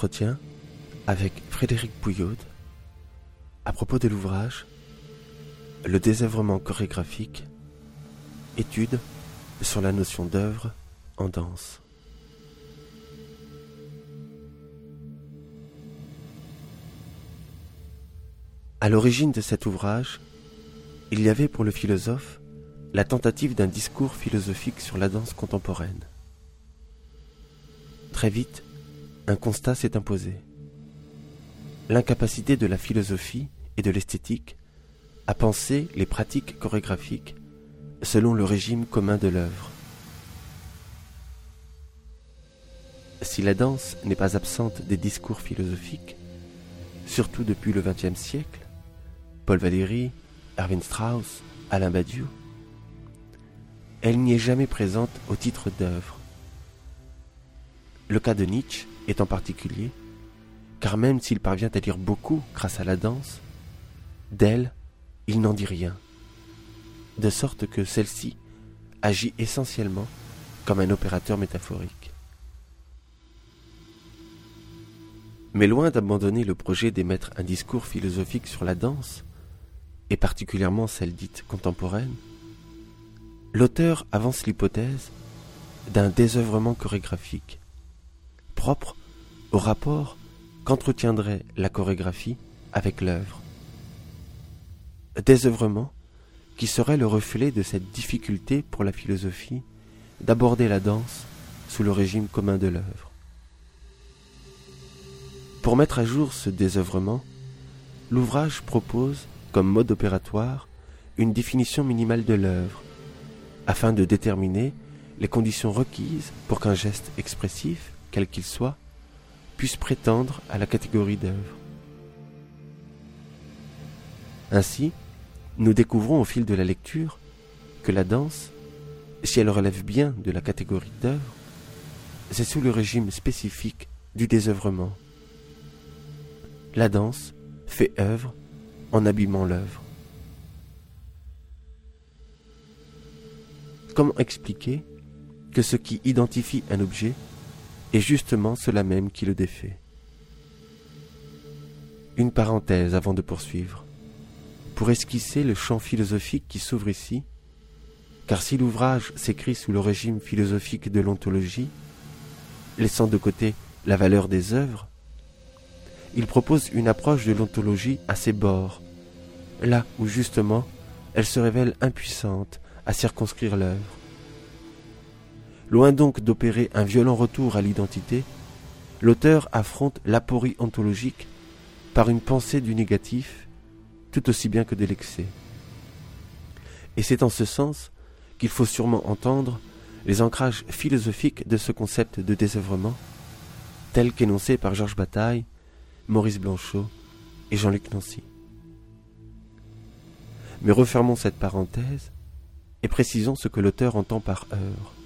Entretien avec Frédéric Bouillaude à propos de l'ouvrage Le désœuvrement chorégraphique, étude sur la notion d'œuvre en danse. À l'origine de cet ouvrage, il y avait pour le philosophe la tentative d'un discours philosophique sur la danse contemporaine. Très vite, un constat s'est imposé. L'incapacité de la philosophie et de l'esthétique à penser les pratiques chorégraphiques selon le régime commun de l'œuvre. Si la danse n'est pas absente des discours philosophiques, surtout depuis le XXe siècle, Paul Valéry, Erwin Strauss, Alain Badiou, elle n'y est jamais présente au titre d'œuvre. Le cas de Nietzsche est en particulier, car même s'il parvient à dire beaucoup grâce à la danse, d'elle, il n'en dit rien, de sorte que celle-ci agit essentiellement comme un opérateur métaphorique. Mais loin d'abandonner le projet d'émettre un discours philosophique sur la danse, et particulièrement celle dite contemporaine, l'auteur avance l'hypothèse d'un désœuvrement chorégraphique, propre au rapport qu'entretiendrait la chorégraphie avec l'œuvre. Désœuvrement qui serait le reflet de cette difficulté pour la philosophie d'aborder la danse sous le régime commun de l'œuvre. Pour mettre à jour ce désœuvrement, l'ouvrage propose comme mode opératoire une définition minimale de l'œuvre, afin de déterminer les conditions requises pour qu'un geste expressif, quel qu'il soit, puisse prétendre à la catégorie d'œuvre. Ainsi, nous découvrons au fil de la lecture que la danse, si elle relève bien de la catégorie d'œuvre, c'est sous le régime spécifique du désœuvrement. La danse fait œuvre en abîmant l'œuvre. Comment expliquer que ce qui identifie un objet est justement cela même qui le défait Une parenthèse avant de poursuivre, pour esquisser le champ philosophique qui s'ouvre ici, car si l'ouvrage s'écrit sous le régime philosophique de l'ontologie, laissant de côté la valeur des œuvres, il propose une approche de l'ontologie à ses bords, là où justement elle se révèle impuissante à circonscrire l'œuvre. Loin donc d'opérer un violent retour à l'identité, l'auteur affronte l'aporie ontologique par une pensée du négatif tout aussi bien que de l'excès. Et c'est en ce sens qu'il faut sûrement entendre les ancrages philosophiques de ce concept de désœuvrement, tel qu'énoncé par Georges Bataille, Maurice Blanchot et Jean-Luc Nancy. Mais refermons cette parenthèse et précisons ce que l'auteur entend par œuvre.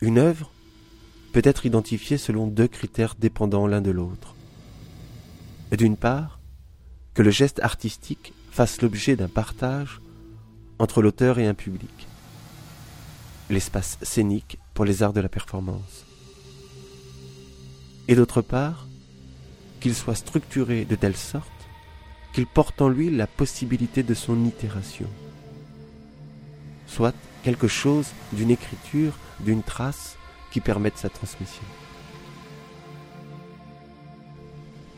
Une œuvre peut être identifiée selon deux critères dépendants l'un de l'autre. D'une part, que le geste artistique fasse l'objet d'un partage entre l'auteur et un public, l'espace scénique pour les arts de la performance. Et d'autre part, qu'il soit structuré de telle sorte qu'il porte en lui la possibilité de son itération, soit quelque chose d'une écriture d'une trace qui permette sa transmission.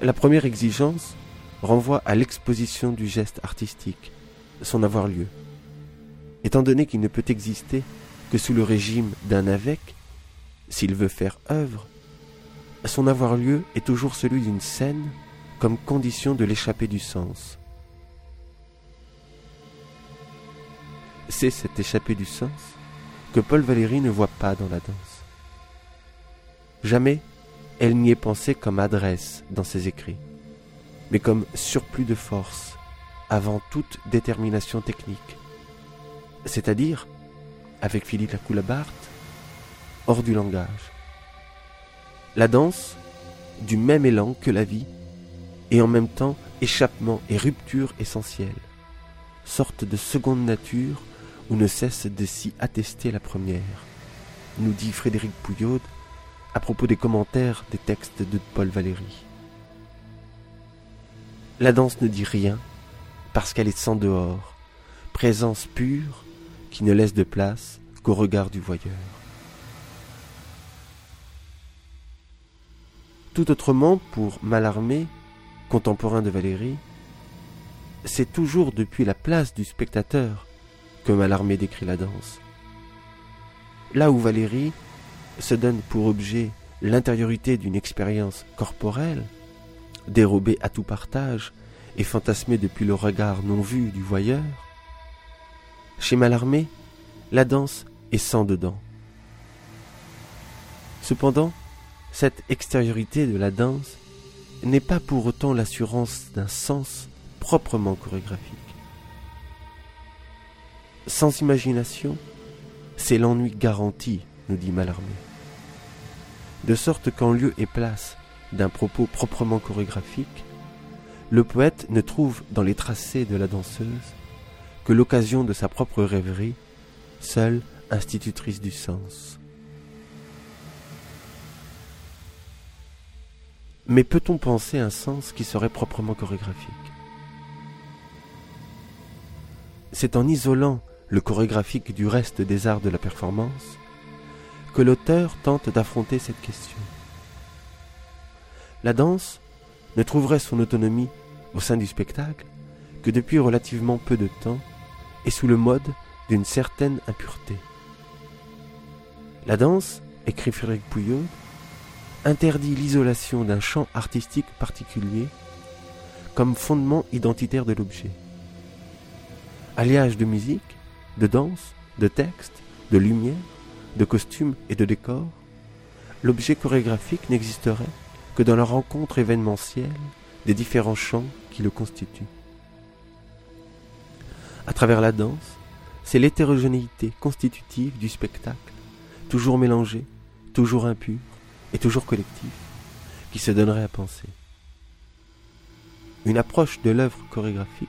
La première exigence renvoie à l'exposition du geste artistique, son avoir lieu. Étant donné qu'il ne peut exister que sous le régime d'un avec, s'il veut faire œuvre, son avoir lieu est toujours celui d'une scène comme condition de l'échappée du sens. C'est cette échappée du sens que Paul Valéry ne voit pas dans la danse. Jamais elle n'y est pensée comme adresse dans ses écrits, mais comme surplus de force avant toute détermination technique, c'est-à-dire, avec Philippe Lacoulabart, hors du langage. La danse, du même élan que la vie, et en même temps échappement et rupture essentielle, sorte de seconde nature où ne cesse de s'y attester la première, nous dit Frédéric Pouillaude à propos des commentaires des textes de Paul Valéry. La danse ne dit rien parce qu'elle est sans dehors, présence pure qui ne laisse de place qu'au regard du voyeur. Tout autrement, pour Mallarmé, contemporain de Valéry, c'est toujours depuis la place du spectateur que Mallarmé décrit la danse. Là où Valéry se donne pour objet l'intériorité d'une expérience corporelle, dérobée à tout partage et fantasmée depuis le regard non vu du voyeur, chez Mallarmé, la danse est sans dedans. Cependant, cette extériorité de la danse n'est pas pour autant l'assurance d'un sens proprement chorégraphique. Sans imagination, c'est l'ennui garanti, nous dit Mallarmé. De sorte qu'en lieu et place d'un propos proprement chorégraphique, le poète ne trouve dans les tracés de la danseuse que l'occasion de sa propre rêverie, seule institutrice du sens. Mais peut-on penser un sens qui serait proprement chorégraphique? C'est en isolant le chorégraphique du reste des arts de la performance que l'auteur tente d'affronter cette question. La danse ne trouverait son autonomie au sein du spectacle que depuis relativement peu de temps et sous le mode d'une certaine impureté. La danse, écrit Frédéric Pouillot, interdit l'isolation d'un champ artistique particulier comme fondement identitaire de l'objet. Alliage de musique, de danse, de texte, de lumière, de costumes et de décors, l'objet chorégraphique n'existerait que dans la rencontre événementielle des différents champs qui le constituent. À travers la danse, c'est l'hétérogénéité constitutive du spectacle, toujours mélangée, toujours impure, et toujours collectif, qui se donnerait à penser. Une approche de l'œuvre chorégraphique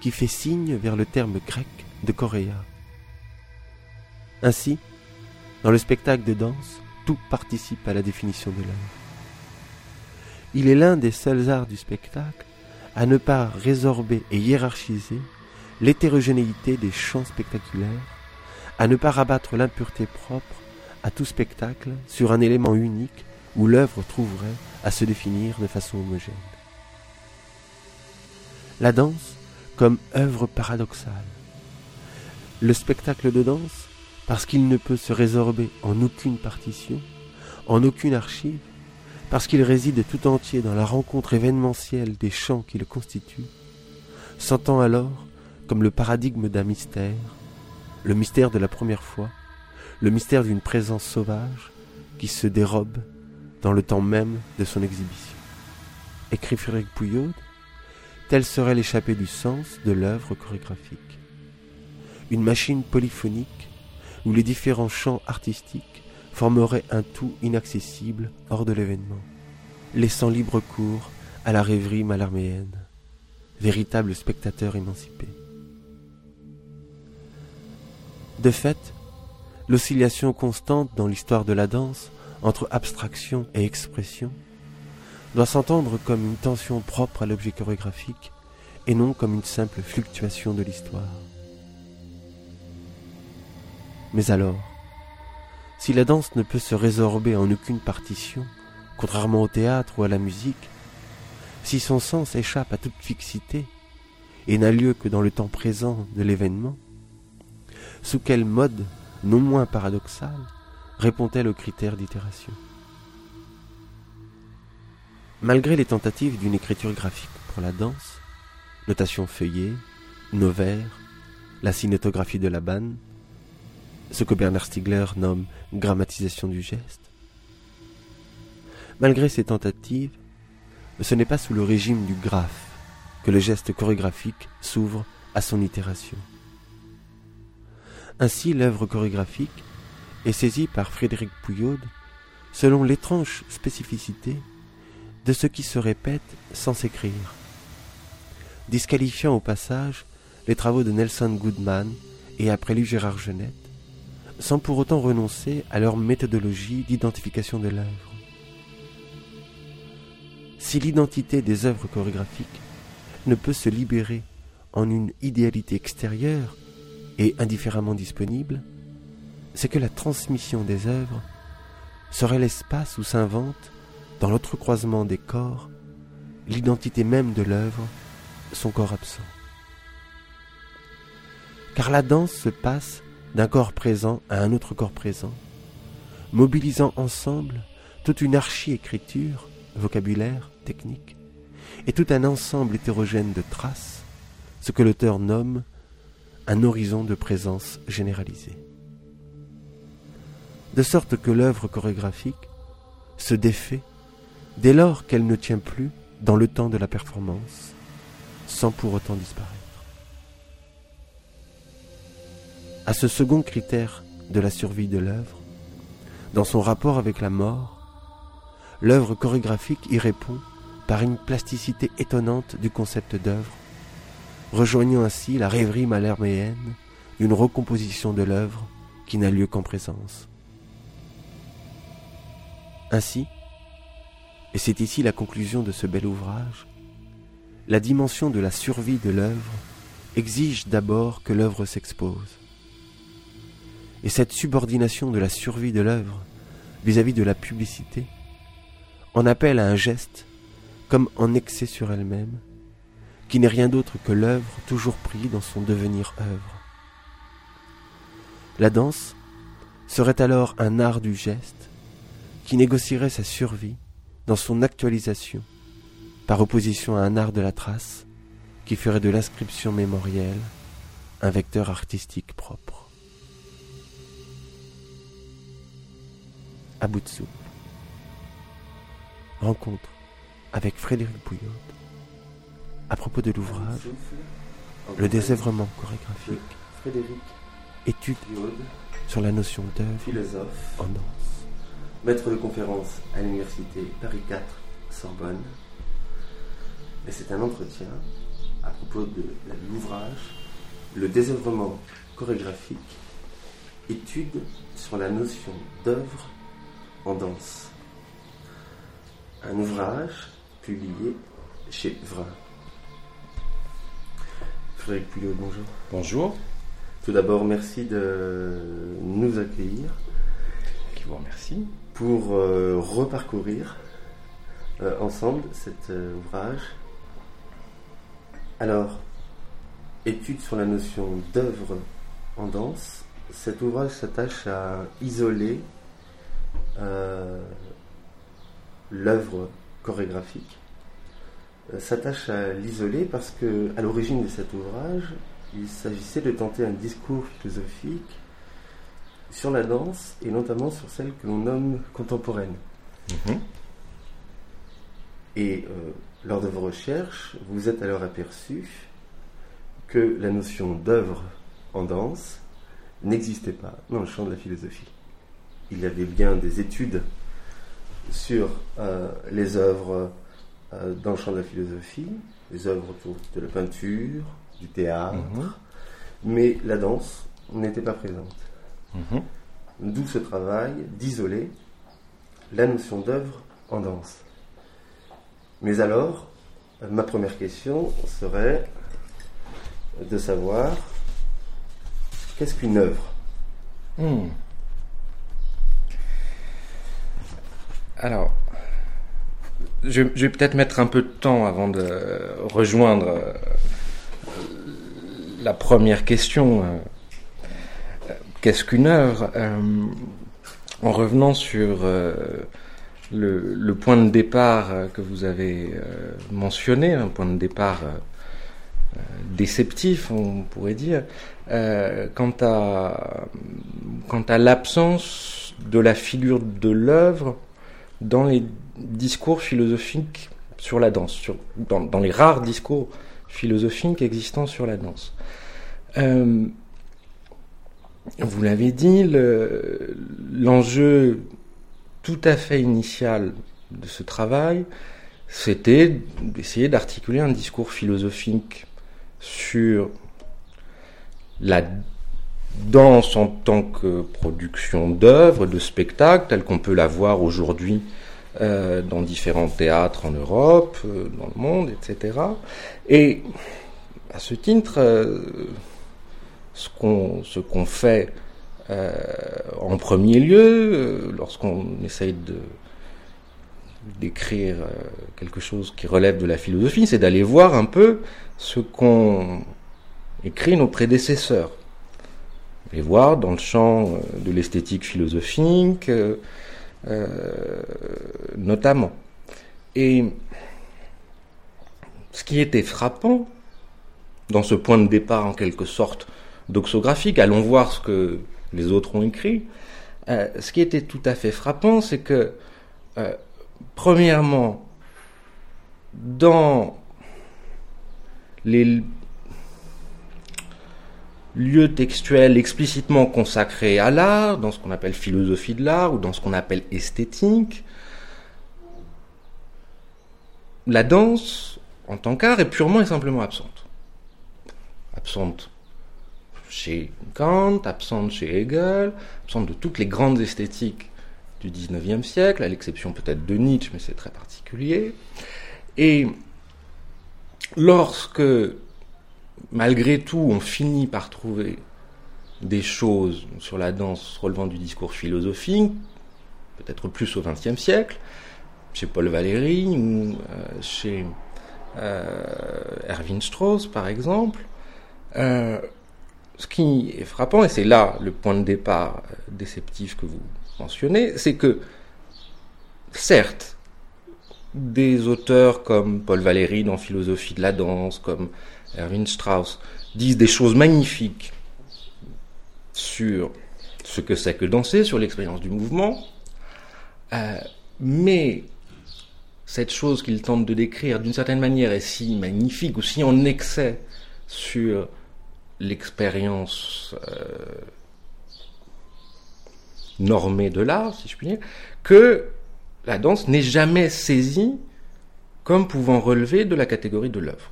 qui fait signe vers le terme grec de choréa. Ainsi, dans le spectacle de danse, tout participe à la définition de l'œuvre. Il est l'un des seuls arts du spectacle à ne pas résorber et hiérarchiser l'hétérogénéité des champs spectaculaires, à ne pas rabattre l'impureté propre à tout spectacle sur un élément unique où l'œuvre trouverait à se définir de façon homogène. La danse comme œuvre paradoxale. Le spectacle de danse, parce qu'il ne peut se résorber en aucune partition, en aucune archive, parce qu'il réside tout entier dans la rencontre événementielle des chants qui le constituent, s'entend alors comme le paradigme d'un mystère, le mystère de la première fois, le mystère d'une présence sauvage qui se dérobe dans le temps même de son exhibition. Écrit Frédéric Pouillaude, telle serait l'échappée du sens de l'œuvre chorégraphique. Une machine polyphonique où les différents champs artistiques formeraient un tout inaccessible hors de l'événement, laissant libre cours à la rêverie malarméenne, véritable spectateur émancipé. De fait, l'oscillation constante dans l'histoire de la danse entre abstraction et expression doit s'entendre comme une tension propre à l'objet chorégraphique et non comme une simple fluctuation de l'histoire. Mais alors, si la danse ne peut se résorber en aucune partition, contrairement au théâtre ou à la musique, si son sens échappe à toute fixité et n'a lieu que dans le temps présent de l'événement, sous quel mode non moins paradoxale, répond-elle aux critères d'itération? Malgré les tentatives d'une écriture graphique pour la danse, notation feuillée, novaire, la cinétographie de la banne, ce que Bernard Stiegler nomme grammatisation du geste, malgré ces tentatives, ce n'est pas sous le régime du graphe que le geste chorégraphique s'ouvre à son itération. Ainsi, l'œuvre chorégraphique est saisie par Frédéric Pouillaude selon l'étrange spécificité de ce qui se répète sans s'écrire, disqualifiant au passage les travaux de Nelson Goodman et après lu Gérard Genette, sans pour autant renoncer à leur méthodologie d'identification de l'œuvre. Si l'identité des œuvres chorégraphiques ne peut se libérer en une idéalité extérieure et indifféremment disponible, c'est que la transmission des œuvres serait l'espace où s'invente, dans l'entrecroisement des corps, l'identité même de l'œuvre, son corps absent. Car la danse se passe d'un corps présent à un autre corps présent, mobilisant ensemble toute une archi-écriture, vocabulaire, technique, et tout un ensemble hétérogène de traces, ce que l'auteur nomme un horizon de présence généralisée. De sorte que l'œuvre chorégraphique se défait dès lors qu'elle ne tient plus dans le temps de la performance, sans pour autant disparaître. À ce second critère de la survie de l'œuvre, dans son rapport avec la mort, l'œuvre chorégraphique y répond par une plasticité étonnante du concept d'œuvre, rejoignant ainsi la rêverie malherméenne d'une recomposition de l'œuvre qui n'a lieu qu'en présence. Ainsi, et c'est ici la conclusion de ce bel ouvrage, la dimension de la survie de l'œuvre exige d'abord que l'œuvre s'expose. Et cette subordination de la survie de l'œuvre vis-à-vis de la publicité en appelle à un geste comme en excès sur elle-même, qui n'est rien d'autre que l'œuvre toujours prise dans son devenir œuvre. La danse serait alors un art du geste qui négocierait sa survie dans son actualisation, par opposition à un art de la trace qui ferait de l'inscription mémorielle un vecteur artistique propre. À bout. Rencontre avec Frédéric Bouillot à propos de l'ouvrage Le désœuvrement chorégraphique. Frédéric étude sur la notion d'œuvre philosophe en danse. maître de conférence à l'université Paris 4 Sorbonne. Et c'est un entretien à propos de l'ouvrage Le désœuvrement chorégraphique, étude sur la notion d'œuvre en danse. Un ouvrage publié chez Vrin. Frédéric Pouillot, bonjour. Bonjour, Tout d'abord, merci de nous accueillir qui vous remercie. pour euh, reparcourir euh, ensemble cet euh, ouvrage. Alors, étude sur la notion d'œuvre en danse. Cet ouvrage s'attache à isoler l'œuvre chorégraphique. Euh, s'attache à l'isoler parce que, à l'origine de cet ouvrage, il s'agissait de tenter un discours philosophique sur la danse et notamment sur celle que l'on nomme contemporaine. Mhm. Et euh, lors de vos recherches, vous vous êtes alors aperçu que la notion d'œuvre en danse n'existait pas dans le champ de la philosophie. Il y avait bien des études sur euh, les œuvres euh, dans le champ de la philosophie, les œuvres autour de la peinture, du théâtre, Mhm. mais la danse n'était pas présente. Mhm. D'où ce travail d'isoler la notion d'œuvre en danse. Mais alors, ma première question serait de savoir qu'est-ce qu'une œuvre? Hmm. Alors, je, vais peut-être mettre un peu de temps avant de rejoindre euh, la première question. euh, Qu'est-ce qu'une œuvre Euh, En revenant sur le, point de départ que vous avez mentionné, un point de départ déceptif, on pourrait dire, quant à l'absence de la figure de l'œuvre dans les discours philosophiques sur la danse, dans, les rares discours philosophiques existants sur la danse. Euh, vous l'avez dit, le- l'enjeu tout à fait initial de ce travail, c'était d'essayer d'articuler un discours philosophique sur la danse en tant que production d'œuvres, de spectacles, telle qu'on peut la voir aujourd'hui euh, dans différents théâtres en Europe, euh, dans le monde, etc. Et à ce titre, euh, ce qu'on fait en premier lieu, lorsqu'on essaye de d'écrire quelque chose qui relève de la philosophie, c'est d'aller voir un peu ce qu'ont écrit nos prédécesseurs les voir dans le champ euh, de l'esthétique philosophique, euh, euh, notamment. Et ce qui était frappant dans ce point de départ en quelque sorte doxographique, allons voir ce que les autres ont écrit, ce qui était tout à fait frappant, c'est que, premièrement, dans les lieu textuel explicitement consacré à l'art, dans ce qu'on appelle philosophie de l'art ou dans ce qu'on appelle esthétique. La danse, en tant qu'art, est purement et simplement absente. Absente chez Kant, absente chez Hegel, absente de toutes les grandes esthétiques du XIXe siècle, à l'exception peut-être de Nietzsche, mais c'est très particulier. Et lorsque malgré tout, on finit par trouver des choses sur la danse relevant du discours philosophique, peut-être plus au XXe siècle, chez Paul Valéry ou euh, chez euh, Erwin Strauss, par exemple. Euh, ce qui est frappant, et c'est là le point de départ déceptif que vous mentionnez, c'est que, certes, des auteurs comme Paul Valéry dans Philosophie de la danse, comme Erwin Strauss, disent des choses magnifiques sur ce que c'est que danser, sur l'expérience du mouvement, euh, mais cette chose qu'ils tentent de décrire d'une certaine manière est si magnifique ou si en excès sur l'expérience euh, normée de l'art, si je puis dire, que la danse n'est jamais saisie comme pouvant relever de la catégorie de l'œuvre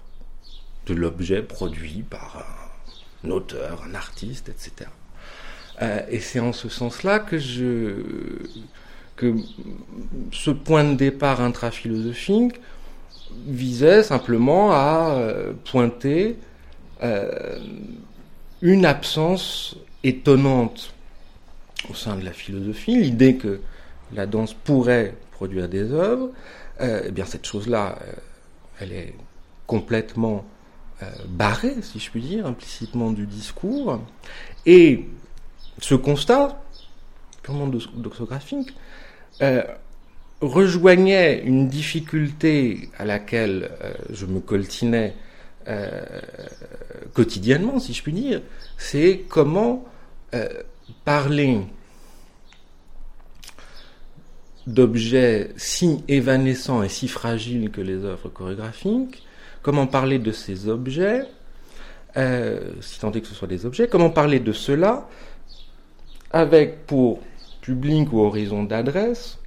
de l'objet produit par un auteur, un artiste, etc. Euh, et c'est en ce sens-là que ce point de départ intraphilosophique visait simplement à euh, pointer euh, une absence étonnante au sein de la philosophie, l'idée que la danse pourrait produire des œuvres, eh bien cette chose-là, elle est complètement barré, si je puis dire, implicitement du discours. Et ce constat, purement doxographique, euh, rejoignait une difficulté à laquelle euh, je me coltinais quotidiennement, si je puis dire, c'est comment parler d'objets si évanescents et si fragiles que les œuvres chorégraphiques Comment parler de ces objets, euh, si tant est que ce soit des objets, comment parler de cela avec pour public ou horizon d'adresse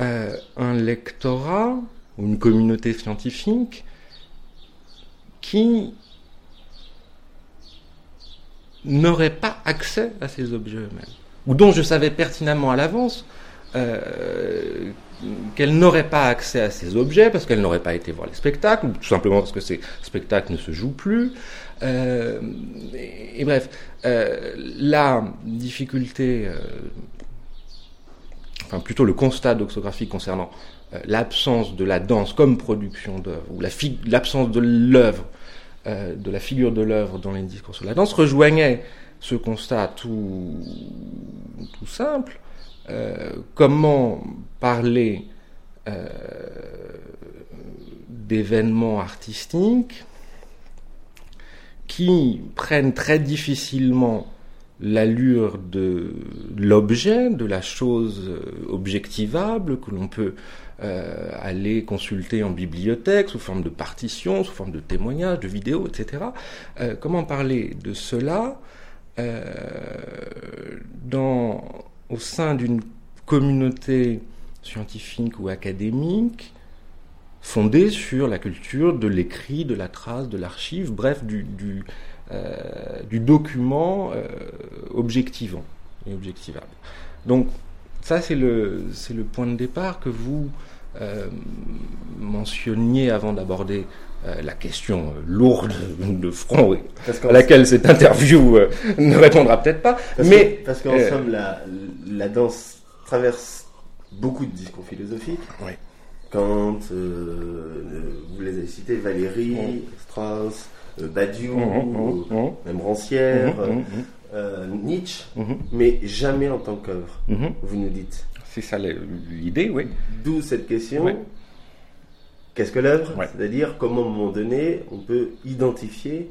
euh, un lectorat ou une communauté scientifique qui n'aurait pas accès à ces objets eux-mêmes, ou dont je savais pertinemment à l'avance euh, qu'elle n'aurait pas accès à ces objets parce qu'elle n'aurait pas été voir les spectacles, ou tout simplement parce que ces spectacles ne se jouent plus. Euh, et, bref, euh, la difficulté, euh, enfin plutôt le constat doxographique concernant l'absence de la danse comme production d'œuvre, ou l'absence de l'œuvre, de la figure de l'œuvre dans les discours sur la danse, rejoignait ce constat tout, tout simple euh, comment parler euh, d'événements artistiques qui prennent très difficilement l'allure de l'objet, de la chose objectivable que l'on peut euh, aller consulter en bibliothèque sous forme de partition, sous forme de témoignages, de vidéos, etc. comment parler de cela dans au sein d'une communauté scientifique ou académique fondée sur la culture de l'écrit, de la trace, de l'archive, bref, du, du document objectivant et objectivable. Donc ça c'est le, c'est le point de départ que vous mentionniez avant d'aborder la question lourde de front à laquelle cette interview ne répondra peut-être pas. Parce mais parce qu'en somme la, la danse traverse beaucoup de discours philosophiques. Oui. Kant, euh, vous les avez cités, Valéry, Strauss, euh, Badiou, Mmh, mmh, même Rancière, mmh, mmh, euh, Nietzsche, mmh. mais jamais en tant qu'œuvre, vous nous dites. C'est ça l'idée, oui. D'où cette question. Qu'est-ce que l'œuvre Ouais. C'est-à-dire comment à un moment donné on peut identifier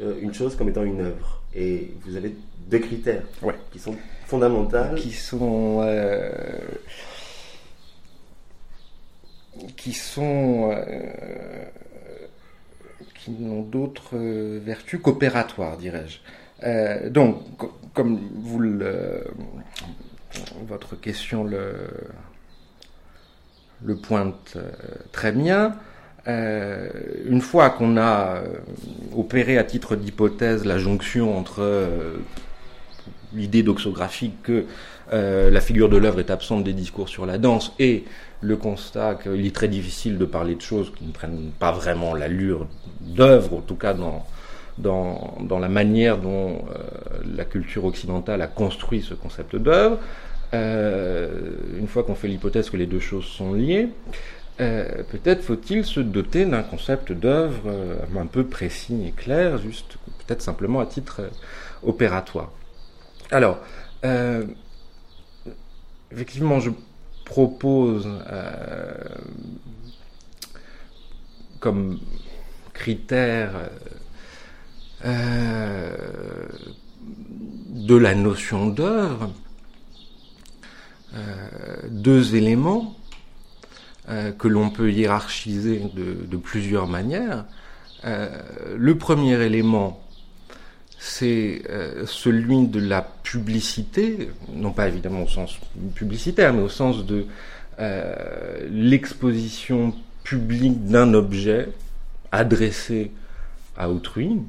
euh, une chose comme étant une œuvre. Et vous avez deux critères Ouais. qui sont fondamentaux. qui sont euh, qui sont euh, qui n'ont d'autres vertus qu'opératoires, dirais-je. Euh, donc, co- comme vous le votre question le le pointe euh, très bien. Euh, une fois qu'on a euh, opéré à titre d'hypothèse la jonction entre l'idée doxographique que la figure de l'œuvre est absente des discours sur la danse et le constat qu'il est très difficile de parler de choses qui ne prennent pas vraiment l'allure d'œuvre, en tout cas dans, dans, dans la manière dont la culture occidentale a construit ce concept d'œuvre. Euh, une fois qu'on fait l'hypothèse que les deux choses sont liées, euh, peut-être faut-il se doter d'un concept d'œuvre euh, un peu précis et clair, juste peut-être simplement à titre opératoire. Alors, effectivement, je propose comme critère de la notion d'œuvre deux éléments euh, que l'on peut hiérarchiser de, plusieurs manières. Euh, le premier élément, c'est euh, celui de la publicité, non pas évidemment au sens publicitaire, mais au sens de euh, l'exposition publique d'un objet adressé à autrui.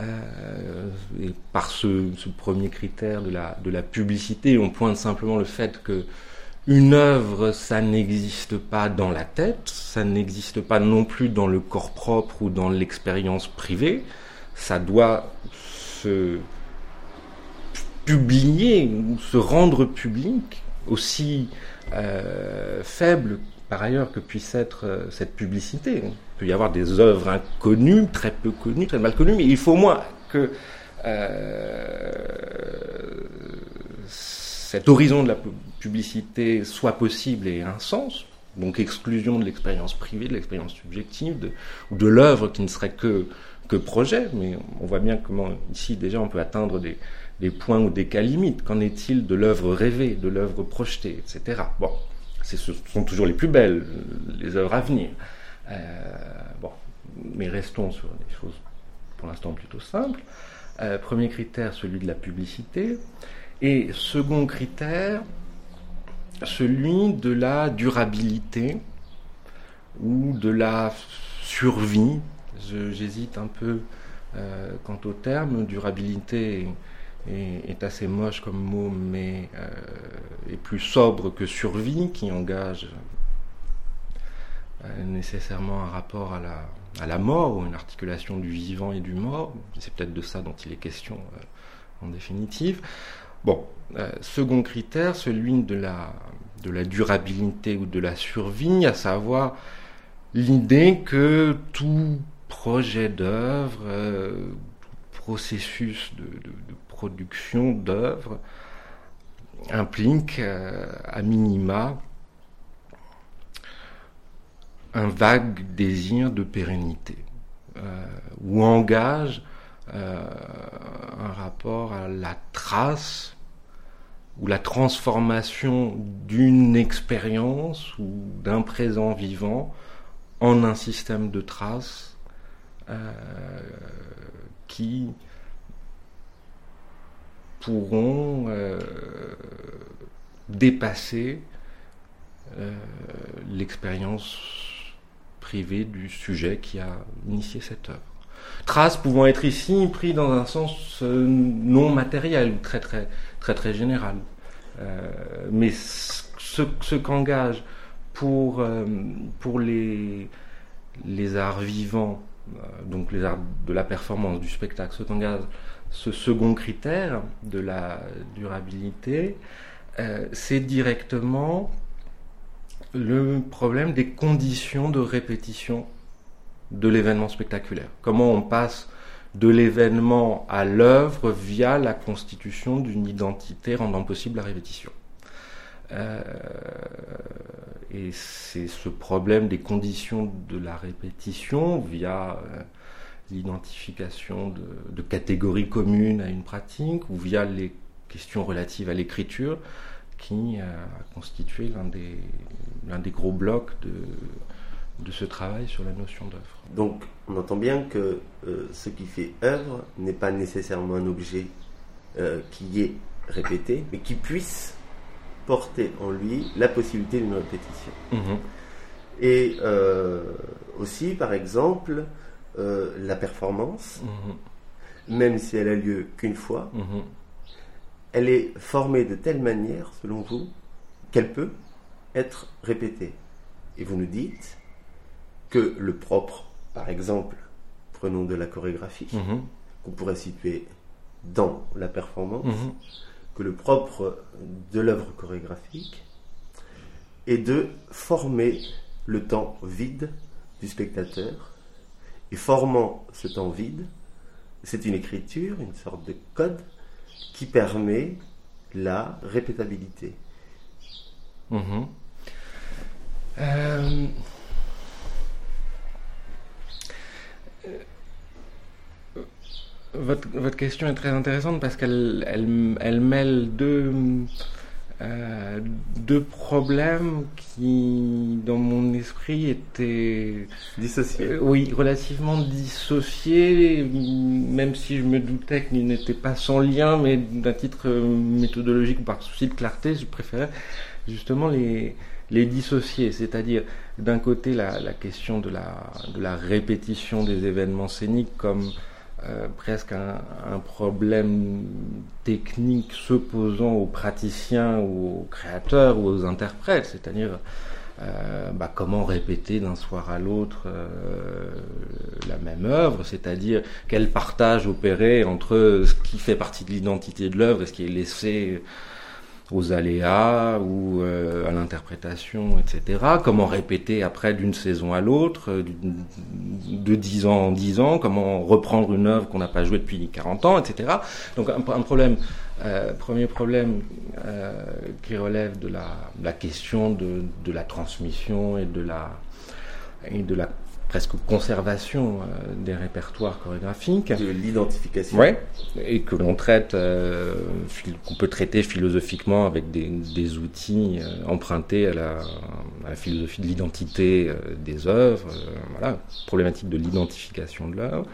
Euh, et par ce, premier critère de la, de la publicité, on pointe simplement le fait que une œuvre, ça n'existe pas dans la tête, ça n'existe pas non plus dans le corps propre ou dans l'expérience privée, ça doit se publier ou se rendre public, aussi euh, faible par ailleurs que puisse être euh, cette publicité. Il peut y avoir des œuvres inconnues, très peu connues, très mal connues, mais il faut au moins que euh, cet horizon de la publicité soit possible et ait un sens. Donc exclusion de l'expérience privée, de l'expérience subjective, de, ou de l'œuvre qui ne serait que, que projet, mais on voit bien comment ici déjà on peut atteindre des, des points ou des cas limites. Qu'en est-il de l'œuvre rêvée, de l'œuvre projetée, etc. Bon, ce sont toujours les plus belles, les œuvres à venir. Euh, bon, mais restons sur des choses pour l'instant plutôt simples. Euh, premier critère, celui de la publicité. Et second critère, celui de la durabilité ou de la survie. J'hésite un peu euh, quant au terme. Durabilité est, assez moche comme mot, mais est plus sobre que survie, qui engage nécessairement un rapport à la, à la mort ou une articulation du vivant et du mort. C'est peut-être de ça dont il est question euh, en définitive. Bon, euh, second critère, celui de la, de la durabilité ou de la survie, à savoir l'idée que tout projet d'œuvre, euh, processus de, de, production d'œuvre implique à minima un vague désir de pérennité euh, ou engage euh, un rapport à la trace ou la transformation d'une expérience ou d'un présent vivant en un système de traces euh, qui pourront euh, dépasser l'expérience privée du sujet qui a initié cette œuvre. trace pouvant être ici pris dans un sens non matériel, très très très très général. mais ce, qu'engage pour, pour les, les arts vivants, donc les arts de la performance, du spectacle, ce qu'engage ce second critère de la durabilité, euh, c'est directement le problème des conditions de répétition de l'événement spectaculaire. Comment on passe de l'événement à l'œuvre via la constitution d'une identité rendant possible la répétition. Euh, et c'est ce problème des conditions de la répétition via euh, l'identification de, catégories communes à une pratique ou via les questions relatives à l'écriture qui a constitué l'un des, l'un des gros blocs de, de ce travail sur la notion d'œuvre. Donc on entend bien que euh, ce qui fait œuvre n'est pas nécessairement un objet euh, qui est répété, mais qui puisse porter en lui la possibilité d'une répétition. Mhm. Et euh, aussi, par exemple, euh, la performance, mhm. même si elle a lieu qu'une fois, mhm. Elle est formée de telle manière, selon vous, qu'elle peut être répétée. Et vous nous dites que le propre, par exemple, prenons de la chorégraphie, mhm. qu'on pourrait situer dans la performance, que le propre de l'œuvre chorégraphique est de former le temps vide du spectateur formant ce temps vide, c'est une écriture, une sorte de code qui permet la répétabilité. Mhm. Euh, votre, votre, question est très intéressante parce qu'elle elle, elle mêle deux euh, deux problèmes qui, dans mon esprit, étaient dissociés. Euh, oui, relativement dissociés, même si je me doutais qu'ils n'étaient pas sans lien, mais d'un titre méthodologique ou par souci de clarté, je préférais justement les, les dissocier, c'est-à-dire d'un côté la, la, question de la, de la répétition des événements scéniques comme euh, presque un, problème technique se posant aux praticiens ou aux créateurs ou aux interprètes, c'est-à-dire euh, bah, comment répéter d'un soir à l'autre euh, la même œuvre, c'est-à-dire quel partage opérer entre ce qui fait partie de l'identité de l'œuvre et ce qui est laissé aux aléas ou euh, à l'interprétation, etc. Comment répéter après d'une saison à l'autre, euh, de 10 ans en 10 ans, comment reprendre une œuvre qu'on n'a pas jouée depuis 40 ans, etc. Donc un, problème, euh, premier problème qui relève de la, la question de, de, la transmission et de la, et de la presque conservation euh, des répertoires chorégraphiques. De l'identification. Ouais, et que l'on traite, euh, qu'on peut traiter philosophiquement avec des, des outils euh, empruntés à la, à la, philosophie de l'identité des œuvres. voilà, problématique de l'identification de l'œuvre,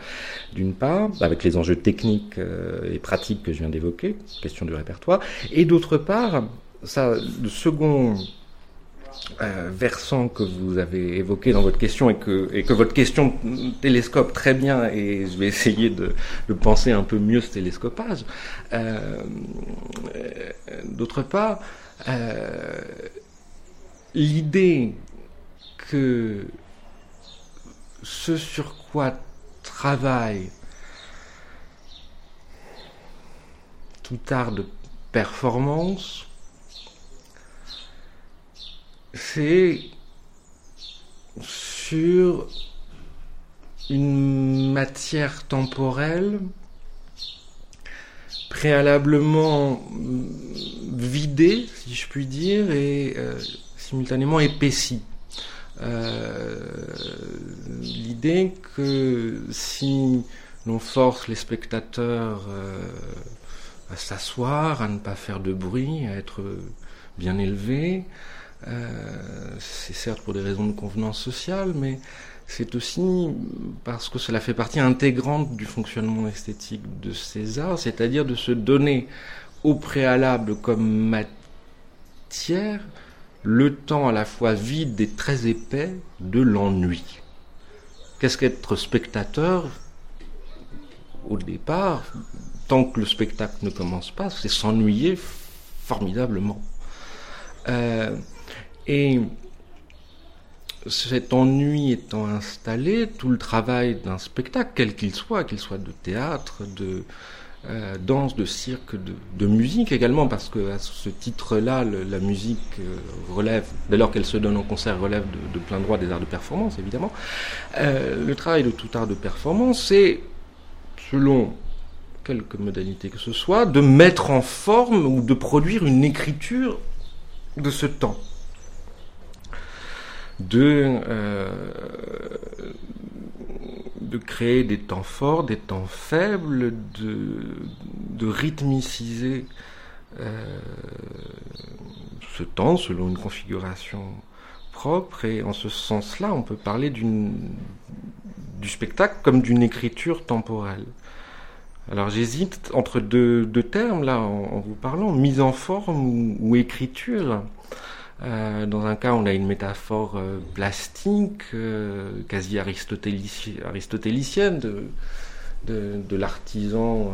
d'une part, avec les enjeux techniques et pratiques que je viens d'évoquer, question du répertoire, et d'autre part, ça, le second euh, versant que vous avez évoqué dans votre question et que, votre question télescope très bien et je vais essayer de, de penser un peu mieux ce télescopage. Euh, D'autre part, euh, l'idée que ce sur quoi travaille tout art de performance c'est sur une matière temporelle préalablement vidée, si je puis dire, et euh, simultanément épaissie. Euh, l'idée que si l'on force les spectateurs euh, à s'asseoir, à ne pas faire de bruit, à être bien élevés, c'est certes pour des raisons de convenance sociale, mais c'est aussi parce que cela fait partie intégrante du fonctionnement esthétique de ces arts, c'est-à-dire de se donner au préalable comme matière le temps à la fois vide et très épais de l'ennui. Qu'est-ce qu'être spectateur au départ, tant que le spectacle ne commence pas, c'est s'ennuyer formidablement. Euh, et cet ennui étant installé, tout le travail d'un spectacle, quel qu'il soit, qu'il soit de théâtre, de euh, danse, de cirque, de, musique également, parce que à ce titre-là, la musique euh, relève, dès lors qu'elle se donne en concert, relève de, plein droit des arts de performance, évidemment. Euh, le travail de tout art de performance, c'est, selon quelque modalité que ce soit, de mettre en forme ou de produire une écriture de ce temps de, euh, de créer des temps forts, des temps faibles, de, de rythmiciser euh, ce temps selon une configuration propre. Et en ce sens-là, on peut parler du spectacle comme d'une écriture temporelle. Alors j'hésite entre deux, termes là en, vous parlant, mise en forme ou écriture. Euh, dans un cas, on a une métaphore euh, plastique, euh, quasi aristotélicienne de, l'artisan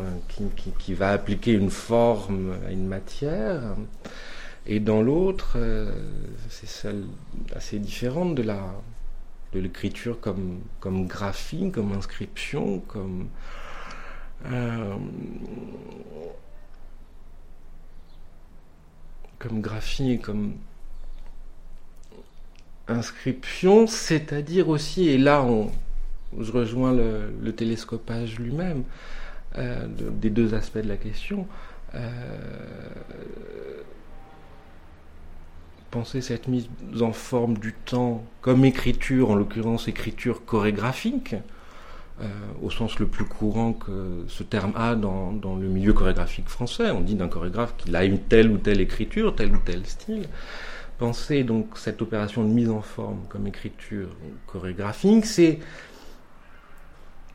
qui, va appliquer une forme à une matière. Et dans l'autre, c'est celle assez différente de la de l'écriture comme, graphie, comme inscription, comme comme graphie, comme inscription, c'est-à-dire aussi, et là on, je rejoins le, télescopage lui-même, euh, des deux aspects de la question, euh, penser cette mise en forme du temps comme écriture, en l'occurrence écriture chorégraphique, euh, au sens le plus courant que ce terme a dans, dans, le milieu chorégraphique français. On dit d'un chorégraphe qu'il a une telle ou telle écriture, tel ou tel style penser donc cette opération de mise en forme comme écriture chorégraphique, c'est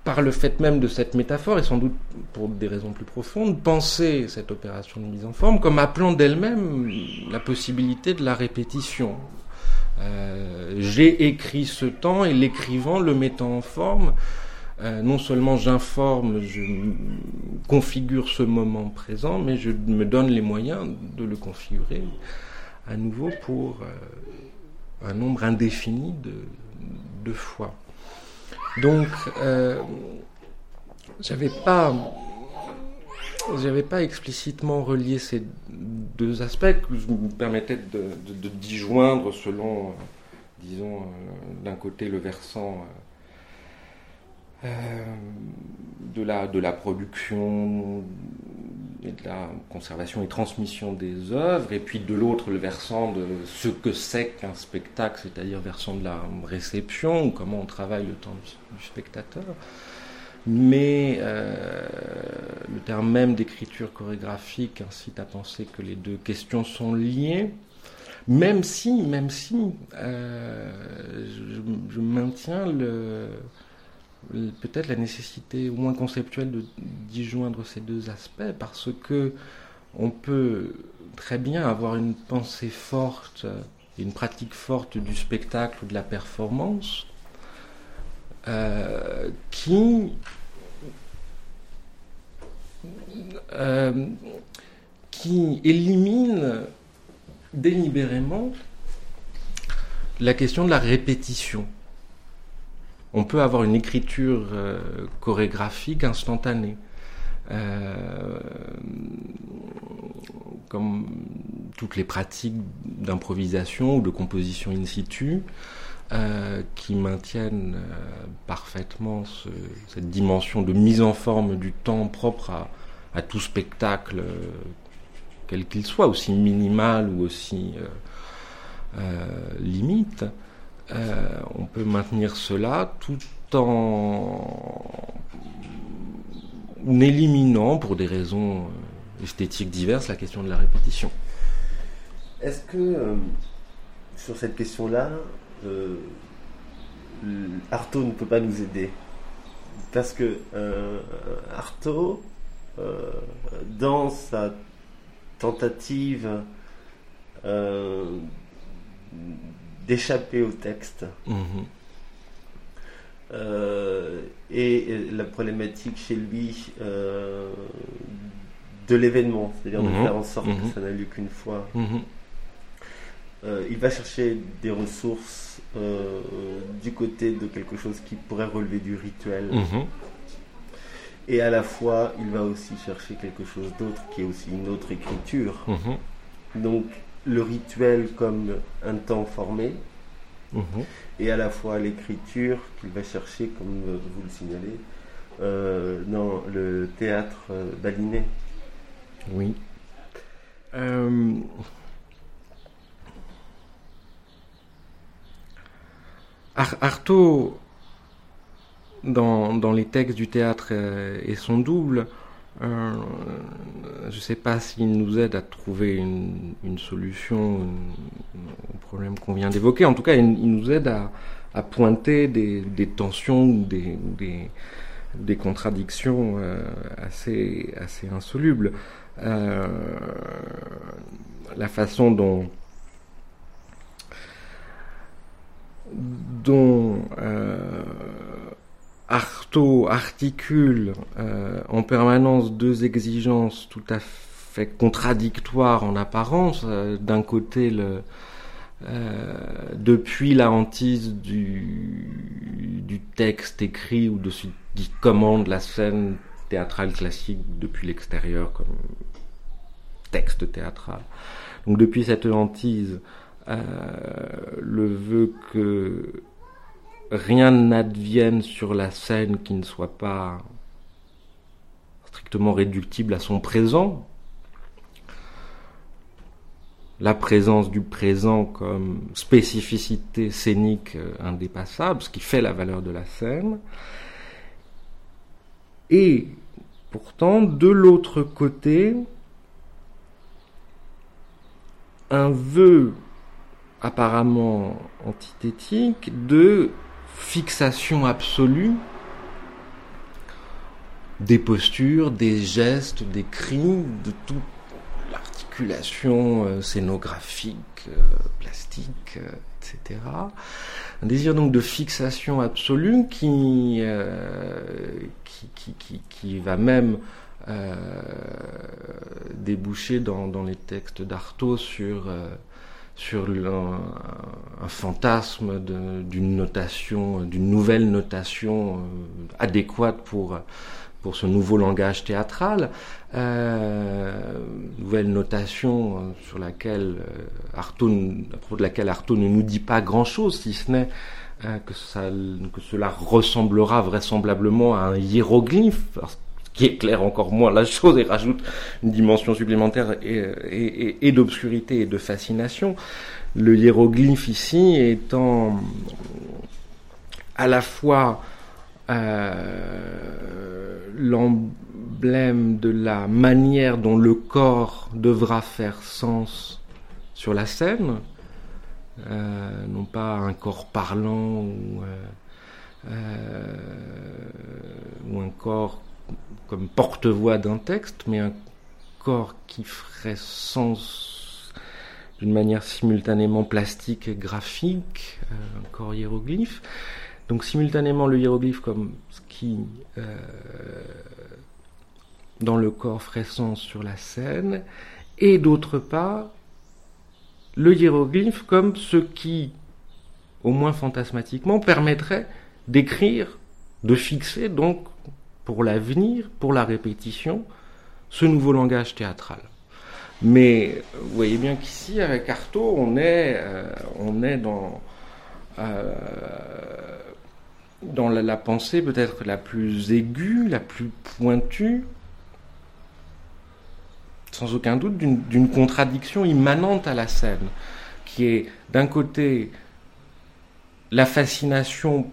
par le fait même de cette métaphore, et sans doute pour des raisons plus profondes, penser cette opération de mise en forme comme appelant d'elle-même la possibilité de la répétition. Euh, j'ai écrit ce temps et l'écrivant, le mettant en forme, euh, non seulement j'informe, je configure ce moment présent, mais je me donne les moyens de le configurer à nouveau pour euh, un nombre indéfini de, fois. Donc, euh, j'avais pas, j'avais pas explicitement relié ces deux aspects que je me permettais de, d'y joindre selon, euh, disons, euh, d'un côté le versant de la, de la production et de la conservation et transmission des œuvres, et puis de l'autre le versant de ce que c'est qu'un spectacle, c'est-à-dire versant de la réception, ou comment on travaille le temps du, spectateur. Mais euh, le terme même d'écriture chorégraphique incite à penser que les deux questions sont liées, même si, même si euh, je, je, maintiens le, peut-être la nécessité au moins conceptuelle d'y joindre ces deux aspects parce que on peut très bien avoir une pensée forte une pratique forte du spectacle ou de la performance euh, qui euh, qui élimine délibérément la question de la répétition on peut avoir une écriture euh, chorégraphique instantanée. Euh, comme toutes les pratiques d'improvisation ou de composition in situ, euh, qui maintiennent parfaitement cette dimension de mise en forme du temps propre à, tout spectacle, quel qu'il soit, aussi minimal ou aussi limite. Euh, on peut maintenir cela tout en éliminant, pour des raisons euh, esthétiques diverses, la question de la répétition. Est-ce que euh, sur cette question-là, Artaud ne peut pas nous aider? Parce que Artaud, dans sa tentative d'échapper au texte. Mhm. et la problématique chez lui de l'événement, c'est-à-dire de mhm. faire en sorte que mhm. ça n'a lieu qu'une fois. Mhm. il va chercher des ressources du côté de quelque chose qui pourrait relever du rituel. Et à la fois, il va aussi chercher quelque chose d'autre qui est aussi une autre écriture. Donc, le rituel comme un temps formé, et à la fois l'écriture qu'il va chercher, comme vous le signalez, euh, dans le théâtre euh, baliné. Oui. Euh... Artaud, dans, dans, les textes du théâtre euh, et son double, euh, je ne sais pas s'il nous aide à trouver une, solution au problème qu'on vient d'évoquer. En tout cas, il, nous aide à, pointer des, tensions, des, des, contradictions euh, assez, assez insolubles. Euh, la façon dont Artaud articule euh, en permanence deux exigences tout à fait contradictoires en apparence. Euh, d'un côté, le, depuis la hantise du, texte écrit ou de ce qui commande la scène théâtrale classique depuis l'extérieur comme texte théâtral. Donc depuis cette hantise, euh, le vœu que rien n'advienne sur la scène qui ne soit pas strictement réductible à son présent, la présence du présent comme spécificité scénique indépassable, ce qui fait la valeur de la scène, et pourtant, de l'autre côté, un vœu apparemment antithétique de fixation absolue des postures, des gestes, des cris, de toute l'articulation euh, scénographique, euh, plastique, euh, etc. Un désir donc de fixation absolue qui, va même déboucher dans, dans, les textes d'Artaud sur sur un, fantasme d'une notation, d'une nouvelle notation euh, adéquate pour pour ce nouveau langage théâtral, euh, nouvelle notation euh, sur laquelle Artaud, à propos de laquelle Artaud ne nous dit pas grand-chose, si ce n'est que, cela ressemblera vraisemblablement à un hiéroglyphe, qui éclaire encore moins la chose et rajoute une dimension supplémentaire et, et, d'obscurité et de fascination. Le hiéroglyphe ici étant à la fois euh, l'emblème de la manière dont le corps devra faire sens sur la scène, euh, non pas un corps parlant ou, euh, ou un corps comme porte-voix d'un texte, mais un corps qui ferait sens d'une manière simultanément plastique et graphique, euh, un corps hiéroglyphe. Donc simultanément le hiéroglyphe comme ce qui euh, dans le corps ferait sens sur la scène, et d'autre part le hiéroglyphe comme ce qui, au moins fantasmatiquement, permettrait d'écrire, de fixer donc pour l'avenir, pour la répétition, ce nouveau langage théâtral. Mais vous voyez bien qu'ici, avec Artaud, on est, euh, on est dans, euh, dans la, pensée peut-être la plus aiguë, la plus pointue, sans aucun doute d'une contradiction immanente à la scène, qui est d'un côté la fascination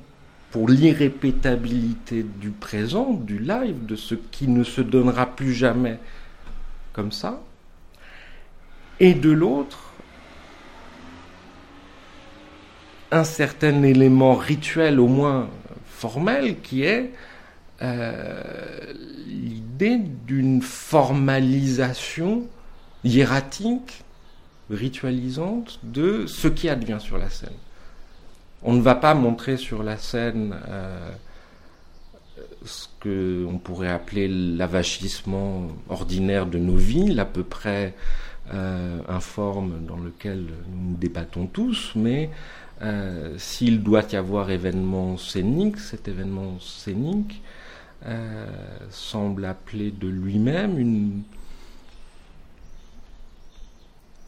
pour l'irrépétabilité du présent, du live, de ce qui ne se donnera plus jamais comme ça, et de l'autre, un certain élément rituel, au moins formel, qui est euh, l'idée d'une formalisation hiératique, ritualisante de ce qui advient sur la scène. On ne va pas montrer sur la scène ce que on pourrait appeler l'avachissement ordinaire de nos vies, à peu près informe dans lequel nous débattons tous, mais euh, s'il doit y avoir événement scénique, cet événement scénique euh, semble appeler de lui-même une